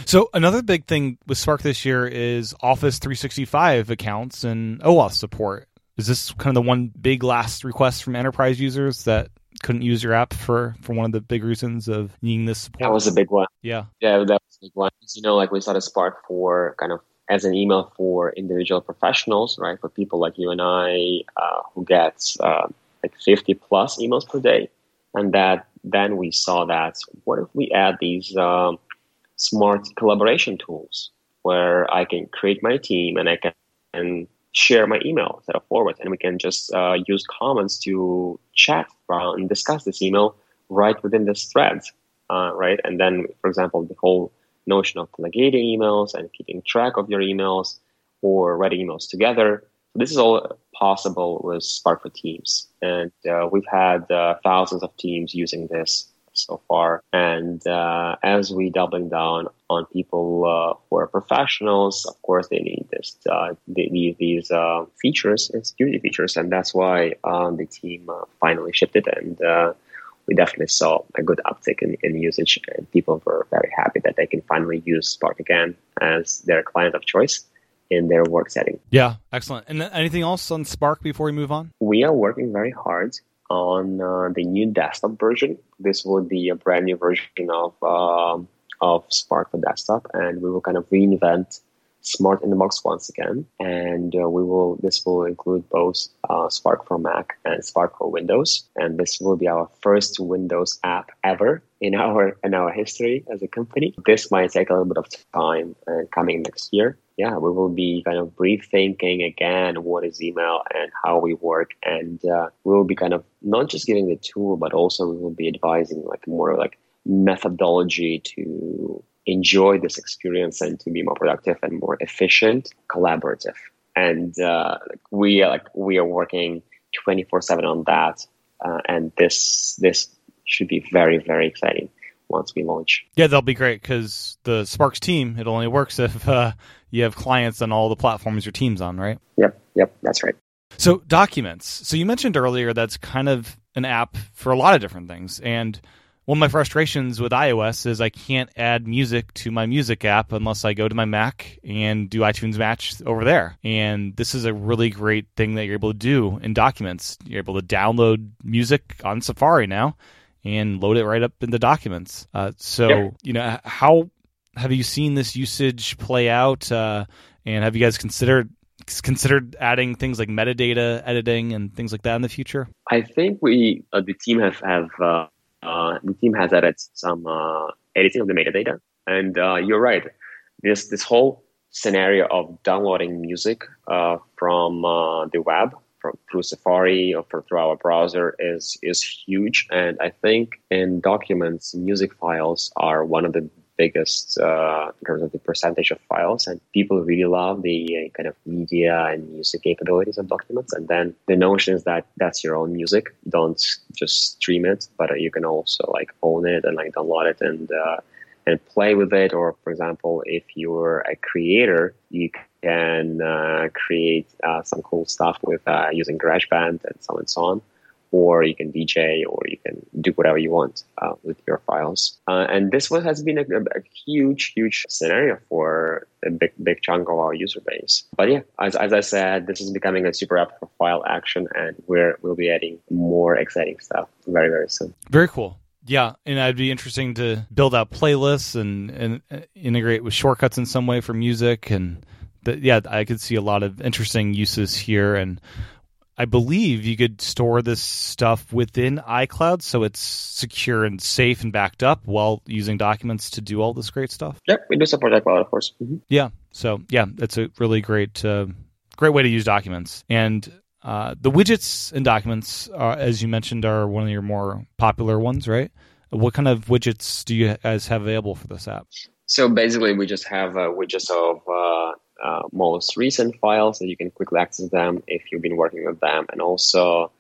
Speaker 4: So another big thing with Spark this year is Office 365 accounts and OAuth support. Is this kind of the one big last request from enterprise users that couldn't use your app for for one of the big reasons of needing this support?
Speaker 3: That was a big one.
Speaker 4: Yeah.
Speaker 3: Yeah, that was a big one. You know, like we started Spark for kind of as an email for individual professionals, right? For people like you and I uh, who gets uh, like 50 plus emails per day. And that then we saw that what if we add these um, smart collaboration tools where I can create my team and I can share my email instead of forward, and we can just uh, use comments to chat around and discuss this email right within this thread, uh, right? And then, for example, the whole notion of delegating emails and keeping track of your emails or writing emails together. This is all possible with Spark for Teams, and uh, we've had uh, thousands of teams using this so far. And uh, as we doubling down on people uh, who are professionals, of course they need this uh, they need these uh, features and security features, and that's why um, the team finally shipped it. And we definitely saw a good uptick in, in usage, and people were very happy that they can finally use Spark again as their client of choice in their work setting.
Speaker 4: Yeah, excellent. And anything else on Spark before we move on?
Speaker 3: We are working very hard on uh, the new desktop version. This will be a brand new version of uh, of Spark for desktop, and we will kind of reinvent Smart in the Box once again. And uh, we will this will include both uh, Spark for Mac and Spark for Windows, and this will be our first Windows app ever in (laughs) our in our history as a company. This might take a little bit of time and coming next year yeah, we will be kind of rethinking again what is email and how we work, and uh, we will be kind of not just giving the tool, but also we will be advising like more like methodology to enjoy this experience and to be more productive and more efficient, collaborative. And uh, we are like we are working twenty four seven on that, uh, and this this should be very very exciting once we launch.
Speaker 4: Yeah, that'll be great because the Sparks team it only works if uh, you have clients on all the platforms your team's on, right?
Speaker 3: Yep, yep, that's right.
Speaker 4: So documents. So you mentioned earlier that's kind of an app for a lot of different things, and one of my frustrations with iOS is I can't add music to my music app unless I go to my Mac and do iTunes Match over there. And this is a really great thing that you're able to do in documents. You're able to download music on Safari now and load it right up in the documents. Uh, so, yep. you know, how have you seen this usage play out? Uh, and have you guys considered considered adding things like metadata editing and things like that in the future?
Speaker 3: I think we uh, the team have have uh, the team has added some uh, editing of the metadata, and uh, you're right. This this whole scenario of downloading music uh, from the web from through Safari or through our browser is is huge, and I think in documents, music files are one of the biggest uh, in terms of the percentage of files, and people really love the uh, kind of media and music capabilities of documents. And then the notion is that that's your own music. Don't just stream it, but uh, you can also like own it and like download it and uh, and play with it. Or for example, if you're a creator, you can uh, create uh, some cool stuff with using GarageBand and so on and so on or you can DJ, or you can do whatever you want uh, with your files. Uh, and this one has been a, a, huge, huge scenario for a big, big chunk of our user base. But yeah, as, as I said, this is becoming a super app for file action, and we're we'll be adding more exciting stuff very, very soon.
Speaker 4: Very cool. Yeah, and it'd be interesting to build out playlists and, and uh, integrate with shortcuts in some way for music and. The, yeah, I could see a lot of interesting uses here, and I believe you could store this stuff within iCloud so it's secure and safe and backed up while using documents to do all this great stuff.
Speaker 3: Yep, we do support iCloud, of course. Mm-hmm.
Speaker 4: Yeah, so yeah, it's a really great, uh, great way to use documents. And uh, the widgets and documents, are, as you mentioned, are one of your more popular ones, right? What kind of widgets do you guys have available for this app?
Speaker 3: So basically, we just have uh, widgets of uh, most recent files that you can quickly access them if you've been working with them, and also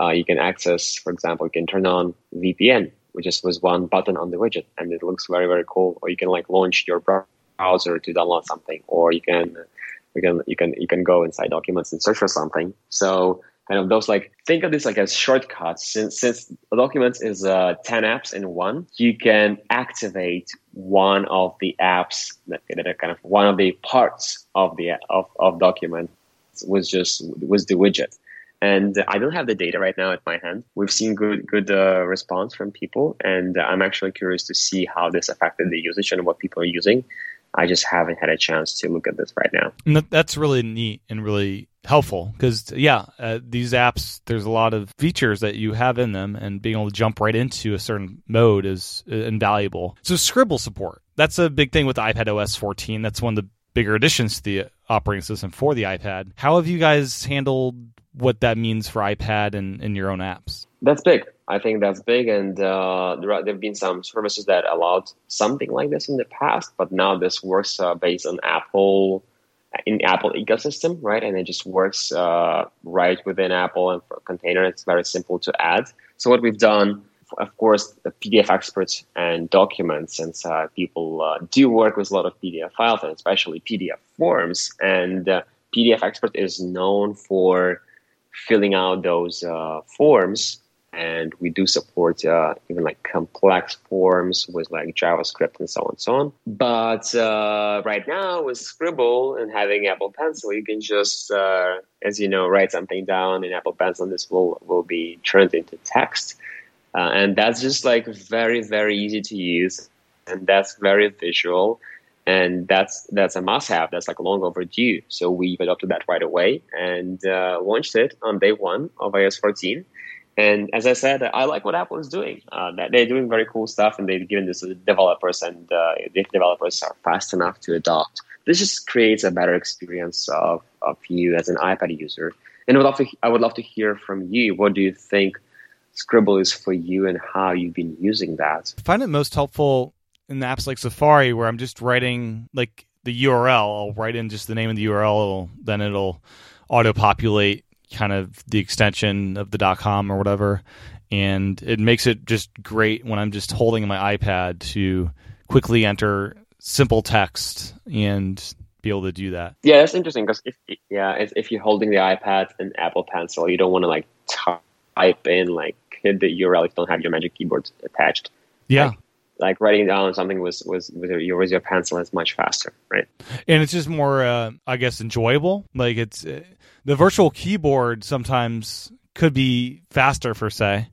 Speaker 3: uh, you can access, for example, you can turn on VPN, which is with one button on the widget, and it looks very very cool. Or you can like launch your browser to download something, or you can you can you can you can go inside documents and search for something. So kind of those like think of this like as shortcuts since since documents is uh, 10 apps in one you can activate one of the apps that, that are kind of one of the parts of the of, of document was just was the widget and I don't have the data right now at my hand. We've seen good good uh, response from people, and I'm actually curious to see how this affected the usage and what people are using. I just haven't had a chance to look at this right now.
Speaker 4: And that's really neat and really helpful because yeah uh, these apps there's a lot of features that you have in them and being able to jump right into a certain mode is uh, invaluable. So scribble support that's a big thing with ipad os 14 that's one of the bigger additions to the operating system for the ipad. How have you guys handled what that means for ipad and in your own apps?
Speaker 3: That's big. I think that's big and uh, there, are, there have been some services that allowed something like this in the past but now this works uh, based on apple in Apple ecosystem, right? And it just works uh, right within Apple and for container. It's very simple to add. So what we've done, of course, the PDF experts and documents, since uh, people uh, do work with a lot of PDF files and especially PDF forms, and uh, PDF expert is known for filling out those uh, forms and we do support uh, even like complex forms with like JavaScript and so on and so on. But uh, right now with Scribble and having Apple Pencil, you can just, uh, as you know, write something down in Apple Pencil, and this will will be turned into text, uh, and that's just like very very easy to use, and that's very visual. And that's that's a must-have. That's like long overdue. So we've adopted that right away and uh, launched it on day one of iOS 14 and as I said, I like what Apple is doing. Uh, they're doing very cool stuff, and they've given this to developers, and uh, if developers are fast enough to adopt, this just creates a better experience of, of you as an iPad user. And I would love to, I would love to hear from you. What do you think Scribble is for you, and how you've been using that?
Speaker 4: I find it most helpful in apps like Safari, where I'm just writing like the URL. I'll write in just the name of the URL, then it'll auto populate kind of the extension of the .com or whatever, and it makes it just great when I'm just holding my iPad to quickly enter simple text and be able to do that.
Speaker 3: Yeah, that's interesting because if yeah, if, if you're holding the iPad and Apple Pencil, you don't want to like type in like hit the URL if you don't have your Magic Keyboard attached.
Speaker 4: Yeah.
Speaker 3: Like, like writing down something was was with your with your pencil is much faster, right?
Speaker 4: And it's just more, uh, I guess, enjoyable. Like it's uh, the virtual keyboard sometimes could be faster for say,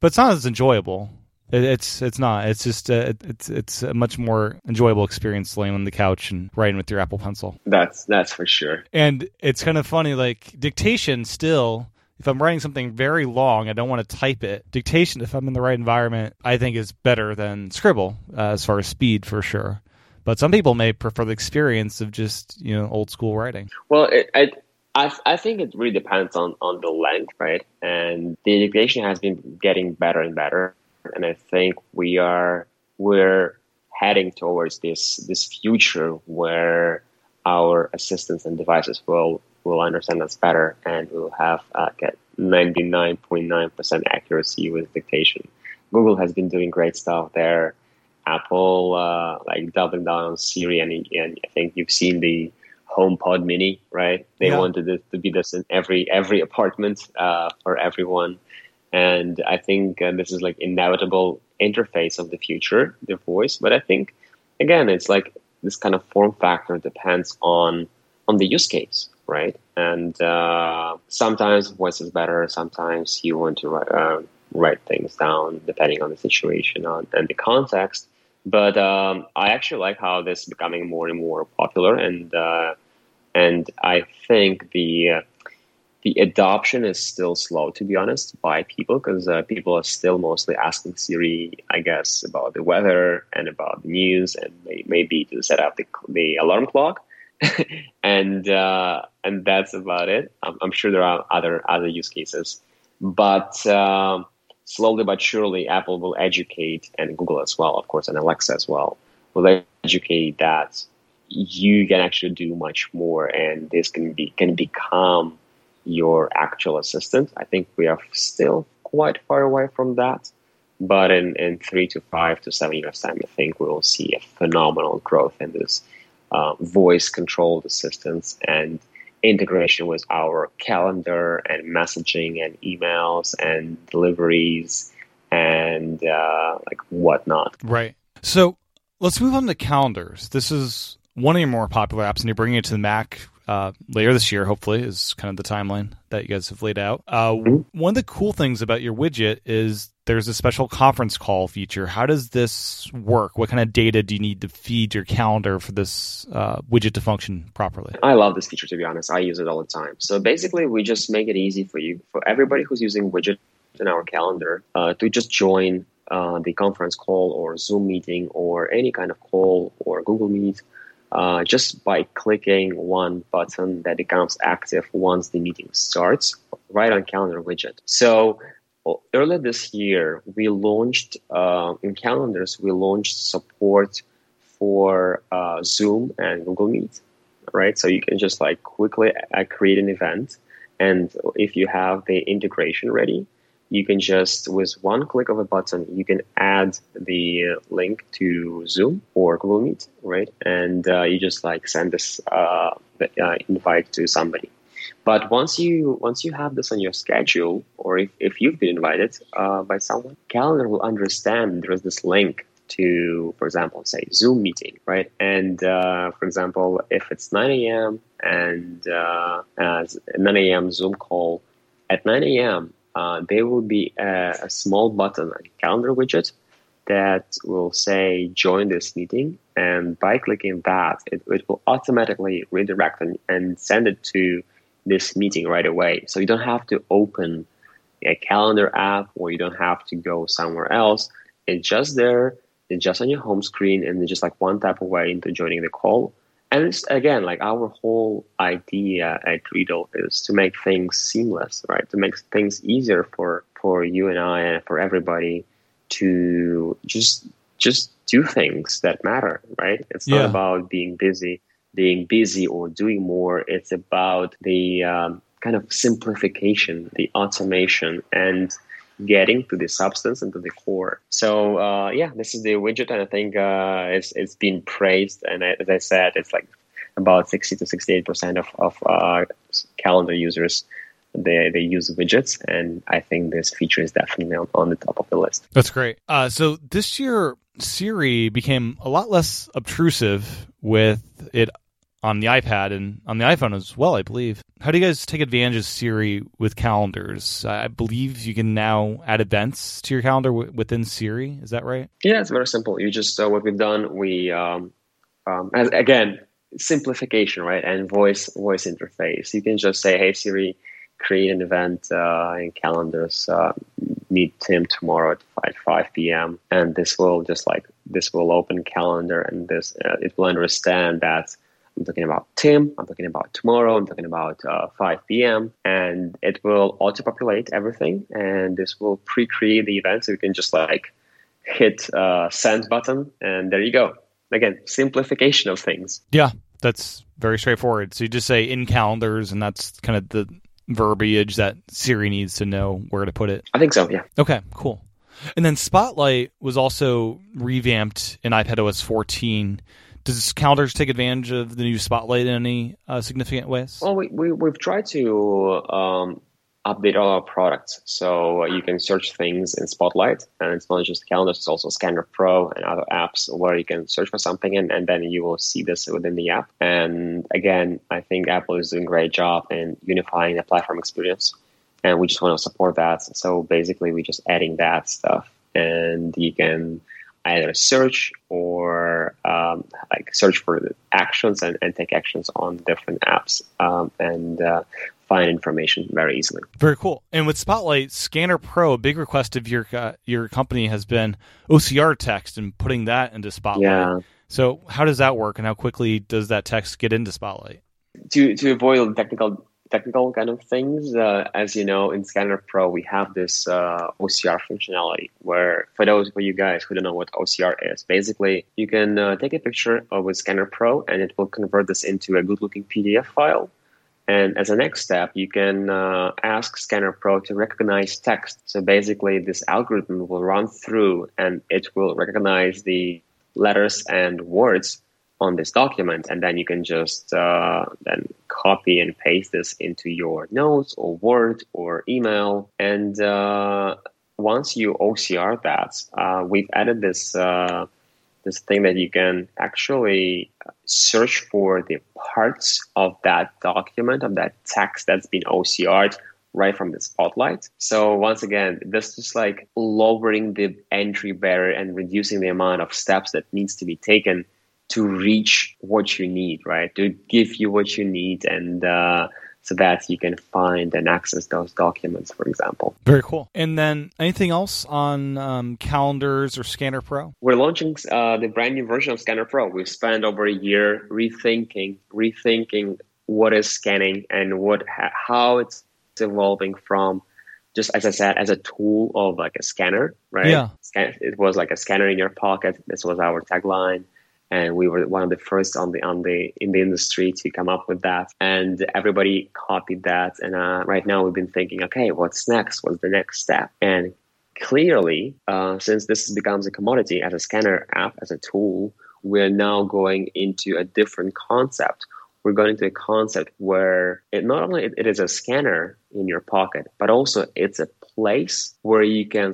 Speaker 4: but it's not as enjoyable. It, it's it's not. It's just uh, it's it's a much more enjoyable experience laying on the couch and writing with your Apple Pencil.
Speaker 3: That's that's for sure.
Speaker 4: And it's kind of funny, like dictation still if I'm writing something very long, I don't want to type it. Dictation, if I'm in the right environment, I think is better than Scribble uh, as far as speed for sure. But some people may prefer the experience of just you know old school writing.
Speaker 3: Well, it, I, I I think it really depends on on the length, right? And the dictation has been getting better and better, and I think we are we're heading towards this this future where our assistants and devices will will understand us better and will have uh, get 99.9% accuracy with dictation. Google has been doing great stuff there. Apple, uh, like doubling down on Siri, and, and I think you've seen the HomePod Mini, right? They yeah. wanted it to be this in every every apartment uh, for everyone, and I think uh, this is like inevitable interface of the future, the voice. But I think again, it's like this kind of form factor depends on on the use case right? And uh, sometimes voice is better. Sometimes you want to write, uh, write things down depending on the situation on, and the context. But um, I actually like how this is becoming more and more popular, and uh, and I think the uh, the adoption is still slow, to be honest, by people because uh, people are still mostly asking Siri, I guess, about the weather and about the news, and may, maybe to set up the, the alarm clock. (laughs) and uh, and that's about it. I'm, I'm, sure there are other other use cases, but uh, slowly but surely, Apple will educate, and Google as well, of course, and Alexa as well, will educate that you can actually do much more, and this can be can become your actual assistant. I think we are still quite far away from that. But in, in three to five to seven years' time, I think we will see a phenomenal growth in this uh, voice controlled assistants and integration with our calendar and messaging and emails and deliveries and uh, like whatnot.
Speaker 4: Right. So let's move on to calendars. This is one of your more popular apps, and you're bringing it to the Mac uh, later this year, hopefully, is kind of the timeline that you guys have laid out. Uh, mm-hmm. One of the cool things about your widget is there's a special conference call feature. How does this work? What kind of data do you need to feed your calendar for this uh, widget to function properly?
Speaker 3: I love this feature, to be honest. I use it all the time. So basically, we just make it easy for you, for everybody who's using widget in our calendar, uh, to just join uh, the conference call or Zoom meeting or any kind of call or Google Meet uh, just by clicking one button that becomes active once the meeting starts right on calendar widget. So earlier this year, we launched uh, in calendars, we launched support for uh, Zoom and Google Meet, right? So you can just like quickly uh, create an event. And if you have the integration ready, you can just with one click of a button you can add the link to zoom or google meet right? And uh, you just like send this uh, uh, invite to somebody. But once you once you have this on your schedule or if, if you've been invited uh, by someone calendar will understand there's this link to for example say zoom meeting right? And uh, for example if it's 9 a.m and uh, 9 a.m zoom call at 9 a.m uh, there will be a, a, small button, a calendar widget that will say join this meeting. And by clicking that, it, it will automatically redirect and, and send it to this meeting right away. So you don't have to open a calendar app or you don't have to go somewhere else. It's just there, it's just on your home screen, and it's just like one tap away into joining the call and it's again like our whole idea at Readdle is to make things seamless, right? To make things easier for for you and I and for everybody to just just do things that matter, right? It's not yeah. about being busy, being busy or doing more. It's about the um, kind of simplification, the automation, and getting to the substance and to the core. So uh, yeah, this is the widget, and I think uh, it's it's been praised. And as I said, it's like about sixty to sixty eight percent of of uh, calendar users they they use widgets, and I think this feature is definitely on, on the top of the list.
Speaker 4: That's great. Uh, so this year. Siri became a lot less obtrusive with it on the iPad and on the iPhone as well, I believe. How do you guys take advantage of Siri with calendars? I believe you can now add events to your calendar w- within Siri. Is that right?
Speaker 3: Yeah, it's very simple. You just uh, what we've done. We um, um, as, again simplification, right? And voice voice interface. You can just say, "Hey Siri, create an event uh, in calendars. Uh, meet Tim tomorrow at 5, 5 p.m." And this will just like this will open calendar, and this uh, it will understand that I'm talking about Tim. I'm talking about tomorrow. I'm talking about uh, 5 p.m. And it will auto populate everything. And this will pre create the event. So you can just like hit uh, send button and there you go. Again, simplification of things.
Speaker 4: Yeah, that's very straightforward. So you just say in calendars, and that's kind of the verbiage that Siri needs to know where to put it.
Speaker 3: I think so, yeah.
Speaker 4: Okay, cool. And then Spotlight was also revamped in iPadOS 14 does calendars take advantage of the new spotlight in any uh, significant ways?
Speaker 3: Well, we, we, we've tried to um, update all our products. So you can search things in Spotlight, and it's not just calendars, it's also Scanner Pro and other apps where you can search for something, and, and then you will see this within the app. And again, I think Apple is doing a great job in unifying the platform experience, and we just want to support that. So basically, we're just adding that stuff, and you can either search or um, like search for actions and, and, take actions on different apps um, and uh, find information very easily.
Speaker 4: Very cool. And with Spotlight Scanner Pro, a big request of your uh, your company has been OCR text and putting that into Spotlight. Yeah. So how does that work, and how quickly does that text get into Spotlight?
Speaker 3: To to avoid technical technical kind of things. Uh, as you know, in Scanner Pro, we have this uh, OCR functionality where, for those of you guys who don't know what OCR is, basically you can uh, take a picture of a Scanner Pro and it will convert this into a good looking PDF file. And as a next step, you can uh, ask Scanner Pro to recognize text. So basically, this algorithm will run through and it will recognize the letters and words on this document, and then you can just uh, then copy and paste this into your notes or Word or email. And uh, once you OCR that, uh, we've added this uh, this thing that you can actually search for the parts of that document of that text that's been OCR'd right from the spotlight. So once again, this is like lowering the entry barrier and reducing the amount of steps that needs to be taken to reach what you need, right? To give you what you need and uh, so that you can find and access those documents, for example.
Speaker 4: Very cool. And then anything else on um, calendars or Scanner Pro?
Speaker 3: We're launching uh, the brand new version of Scanner Pro. We've spent over a year rethinking, rethinking what is scanning and what how it's evolving from just as I said, as a tool of like a scanner, right?
Speaker 4: Yeah.
Speaker 3: It was like a scanner in your pocket. This was our tagline and we were one of the first on the on the in the industry to come up with that. And everybody copied that. And uh, right now we've been thinking okay what's next? What's the next step? And clearly uh, since this becomes a commodity as a scanner app as a tool we're now going into a different concept. We're going into a concept where it not only it, it is a scanner in your pocket but also it's a place where you can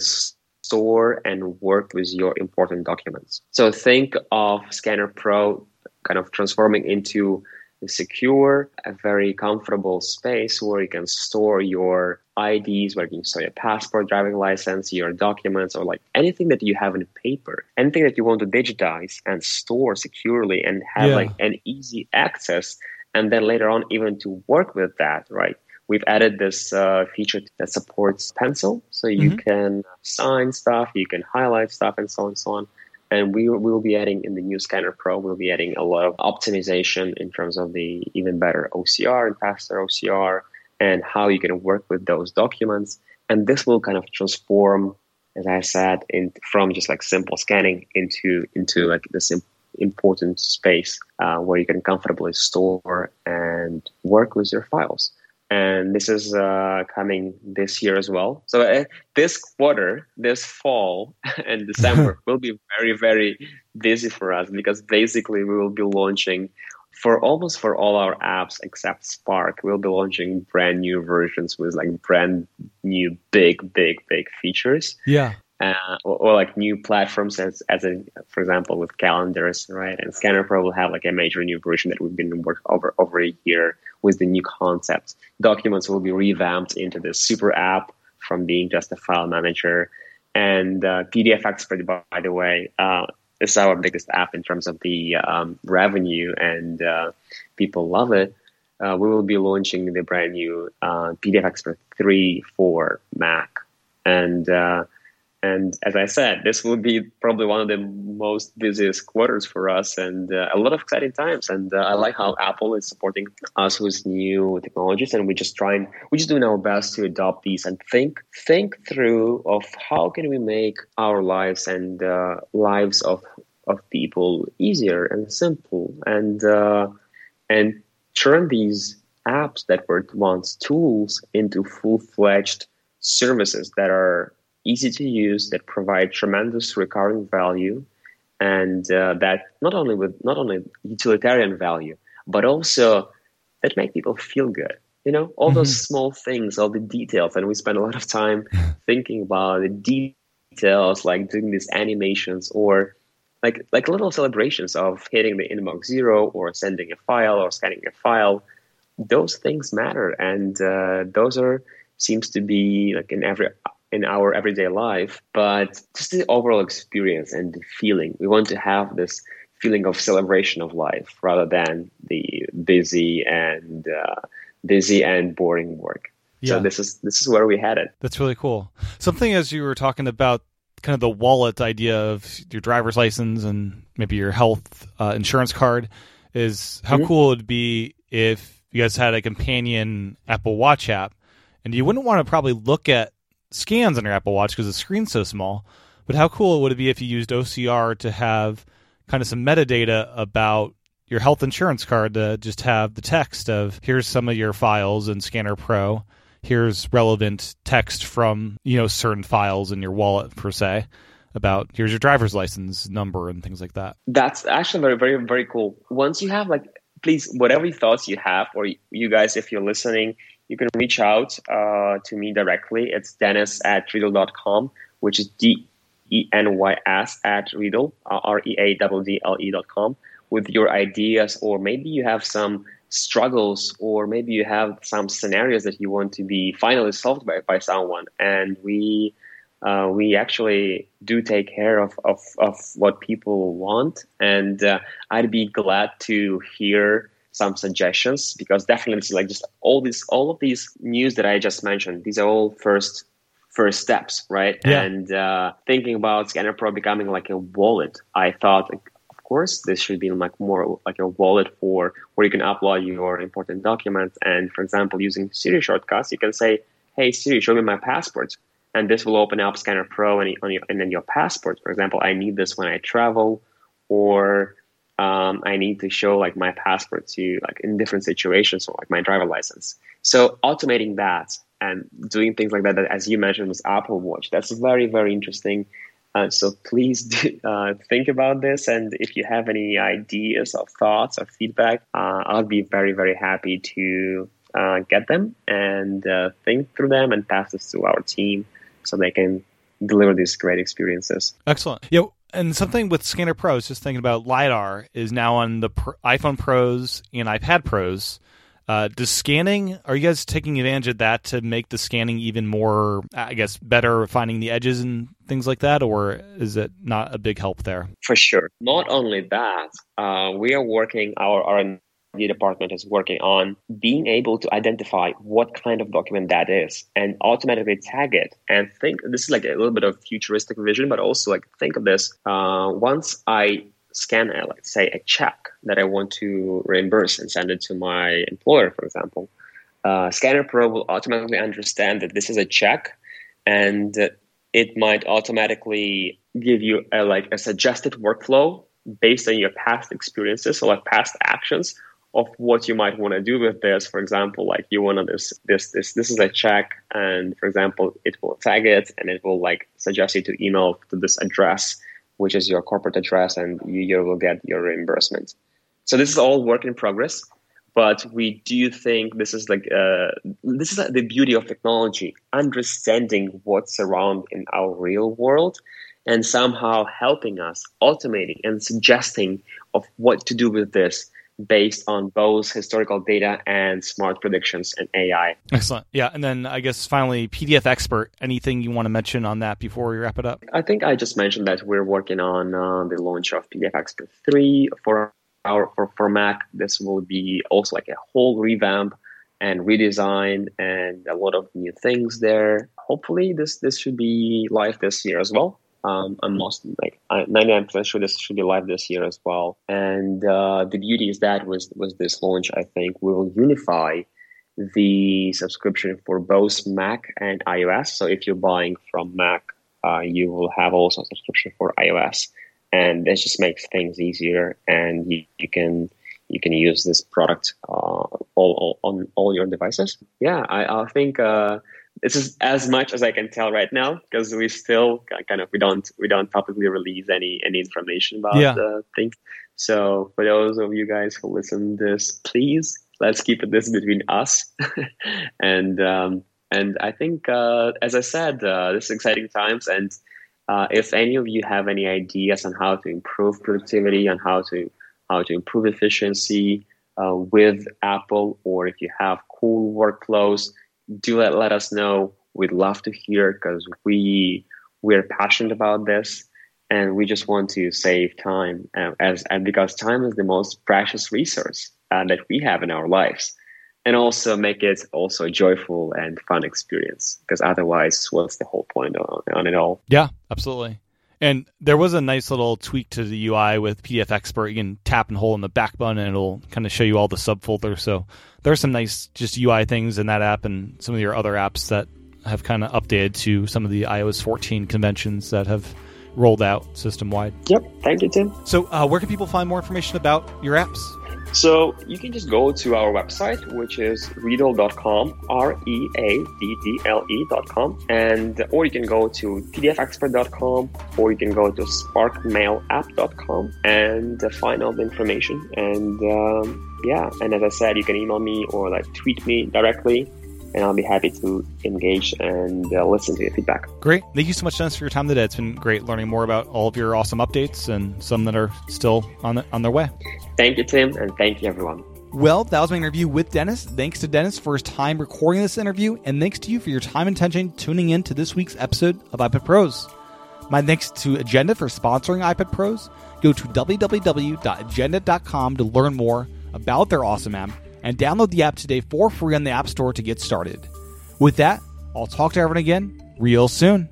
Speaker 3: store and work with your important documents. So think of Scanner Pro kind of transforming into a secure, a very comfortable space where you can store your IDs, where you can store your passport, driving license, your documents, or like anything that you have in paper, anything that you want to digitize and store securely and have yeah. like an easy access. And then later on, even to work with that, right? We've added this uh, feature that supports pencil. So you mm-hmm. can sign stuff, you can highlight stuff, and so on and so on. And we, we will be adding in the new Scanner Pro, we'll be adding a lot of optimization in terms of the even better OCR and faster OCR and how you can work with those documents. And this will kind of transform, as I said, in, from just like simple scanning into into like this important space uh, where you can comfortably store and work with your files and this is uh, coming this year as well. So uh, this quarter, this fall (laughs) and December (laughs) will be very very busy for us because basically we will be launching for almost for all our apps except Spark, we'll be launching brand new versions with like brand new big big big features.
Speaker 4: Yeah
Speaker 3: uh, or, or, like new platforms as, as a, for example, with calendars, right? And Scanner Pro will have like a major new version that we've been working over over a year with the new concepts. Documents will be revamped into this super app from being just a file manager. And uh, PDF Expert, by the way, uh, is our biggest app in terms of the um, revenue, and uh, people love it. Uh, we will be launching the brand new uh, PDF Expert 3 for Mac. And uh, and as I said, this will be probably one of the most busiest quarters for us and uh, a lot of exciting times. And uh, I like how Apple is supporting us with new technologies and we just trying, we just doing our best to adopt these and think, think through of how can we make our lives and uh, lives of, of people easier and simple and, uh, and turn these apps that were once tools into full-fledged services that are easy to use, that provide tremendous recurring value, and uh, that not only with not only utilitarian value, but also that make people feel good. You know, all mm-hmm. those small things, all the details, and we spend a lot of time (laughs) thinking about the details, like doing these animations or like like little celebrations of hitting the inbox zero or sending a file or scanning a file. Those things matter, and uh, those are seems to be like in every in our everyday life, but just the overall experience and the feeling. We want to have this feeling of celebration of life rather than the busy and uh, busy and boring work. Yeah. So this is this is where we had it.
Speaker 4: That's really cool. Something as you were talking about kind of the wallet idea of your driver's license and maybe your health uh, insurance card is how mm-hmm. cool it would be if you guys had a companion Apple Watch app and you wouldn't want to probably look at scans on your Apple Watch because the screen's so small. But how cool would it be if you used OCR to have kind of some metadata about your health insurance card to just have the text of here's some of your files in Scanner Pro. Here's relevant text from you know certain files in your wallet per se about here's your driver's license number and things like that.
Speaker 3: That's actually very very very cool. Once you have like please whatever thoughts you have or you guys if you're listening you can reach out uh, to me directly. It's denys at readdle.com, which is D E N Y S at Readdle, uh, R E A D D L E dot com, with your ideas, or maybe you have some struggles, or maybe you have some scenarios that you want to be finally solved by, by someone. And we uh, we actually do take care of, of, of what people want. And uh, I'd be glad to hear some suggestions because definitely it's like just all these all of these news that I just mentioned. These are all first first steps, right?
Speaker 4: Yeah.
Speaker 3: And uh, thinking about Scanner Pro becoming like a wallet, I thought, like, of course, this should be like more like a wallet for where you can upload your important documents. And for example, using Siri shortcuts, you can say, "Hey Siri, show me my passport," and this will open up Scanner Pro and, and then your passport. For example, I need this when I travel, or um, I need to show like my passport to like in different situations or like my driver license. So automating that and doing things like that, that as you mentioned with Apple Watch. That's very very interesting. Uh, so please (laughs) do, uh, think about this, and if you have any ideas or thoughts or feedback, uh, I'll be very very happy to uh, get them and uh, think through them and pass this to our team so they can deliver these great experiences.
Speaker 4: Excellent. Yeah, and something with Scanner Pros, just thinking about lidar, is now on the iPhone Pros and iPad Pros. Uh, does scanning? Are you guys taking advantage of that to make the scanning even more, I guess, better, finding the edges and things like that, or is it not a big help there?
Speaker 3: For sure. Not only that, uh, we are working our R the department is working on being able to identify what kind of document that is and automatically tag it and think this is like a little bit of futuristic vision but also like think of this uh, once i scan a, let's say a check that i want to reimburse and send it to my employer for example uh, scanner pro will automatically understand that this is a check and it might automatically give you a, like a suggested workflow based on your past experiences or like past actions of what you might want to do with this. For example, like you want to this this this this is a check, and for example, it will tag it and it will like suggest you to email to this address, which is your corporate address, and you, you will get your reimbursement. So this is all work in progress, but we do think this is like uh, this is like the beauty of technology, understanding what's around in our real world. And somehow helping us automating and suggesting of what to do with this based on both historical data and smart predictions and AI.
Speaker 4: Excellent. Yeah. And then I guess finally, PDF Expert, anything you want to mention on that before we wrap it up?
Speaker 3: I think I just mentioned that we're working on uh, the launch of PDF Expert 3 for our for, for Mac. This will be also like a whole revamp and redesign and a lot of new things there. Hopefully this this should be live this year as well. Um, I'm most like 99% sure this should be live this year as well. And uh, the beauty is that was was this launch, I think, will unify the subscription for both Mac and iOS. So if you're buying from Mac, uh, you will have also a subscription for iOS, and this just makes things easier. And you, you can you can use this product uh, all, all, on all your devices. Yeah, I, I think uh, this is as much as I can tell right now because we still kind of we don't we don't publicly release any any information about
Speaker 4: yeah.
Speaker 3: the things. So for those of you guys who listen to this, please let's keep it this between us. (laughs) and um, and I think uh, as I said, uh, this is exciting times. And uh, if any of you have any ideas on how to improve productivity, on how to how to improve efficiency uh, with Apple, or if you have cool workflows do let, let us know. We'd love to hear because we we're passionate about this and we just want to save time uh, as and because time is the most precious resource uh, that we have in our lives. And also make it also a joyful and fun experience because otherwise what's the whole point on, on it all?
Speaker 4: Yeah absolutely and there was a nice little tweak to the UI with PDF Expert. You can tap and hold on the back button, and it'll kind of show you all the subfolders. So there are some nice just UI things in that app, and some of your other apps that have kind of updated to some of the iOS 14 conventions that have rolled out system wide.
Speaker 3: Yep. Thank you, Tim.
Speaker 4: So, uh, where can people find more information about your apps?
Speaker 3: So you can just go to our website, which is readdle.com, R-E-A-D-D-L-E.com, and or you can go to pdfexpert.com, or you can go to sparkmailapp.com and find all the information. And um, yeah, and as I said, you can email me or like tweet me directly and I'll be happy to engage and uh, listen to your feedback.
Speaker 4: Great. Thank you so much, Denys, for your time today. It's been great learning more about all of your awesome updates and some that are still on, the, on their way.
Speaker 3: Thank you, Tim, and thank you, everyone.
Speaker 4: Well, that was my interview with Denys. Thanks to Denys for his time recording this interview, and thanks to you for your time and attention tuning in to this week's episode of iPad Pros. My thanks to Agenda for sponsoring iPad Pros. Go to www.agenda.com to learn more about their awesome app and download the app today for free on the App Store to get started. With that, I'll talk to everyone again real soon.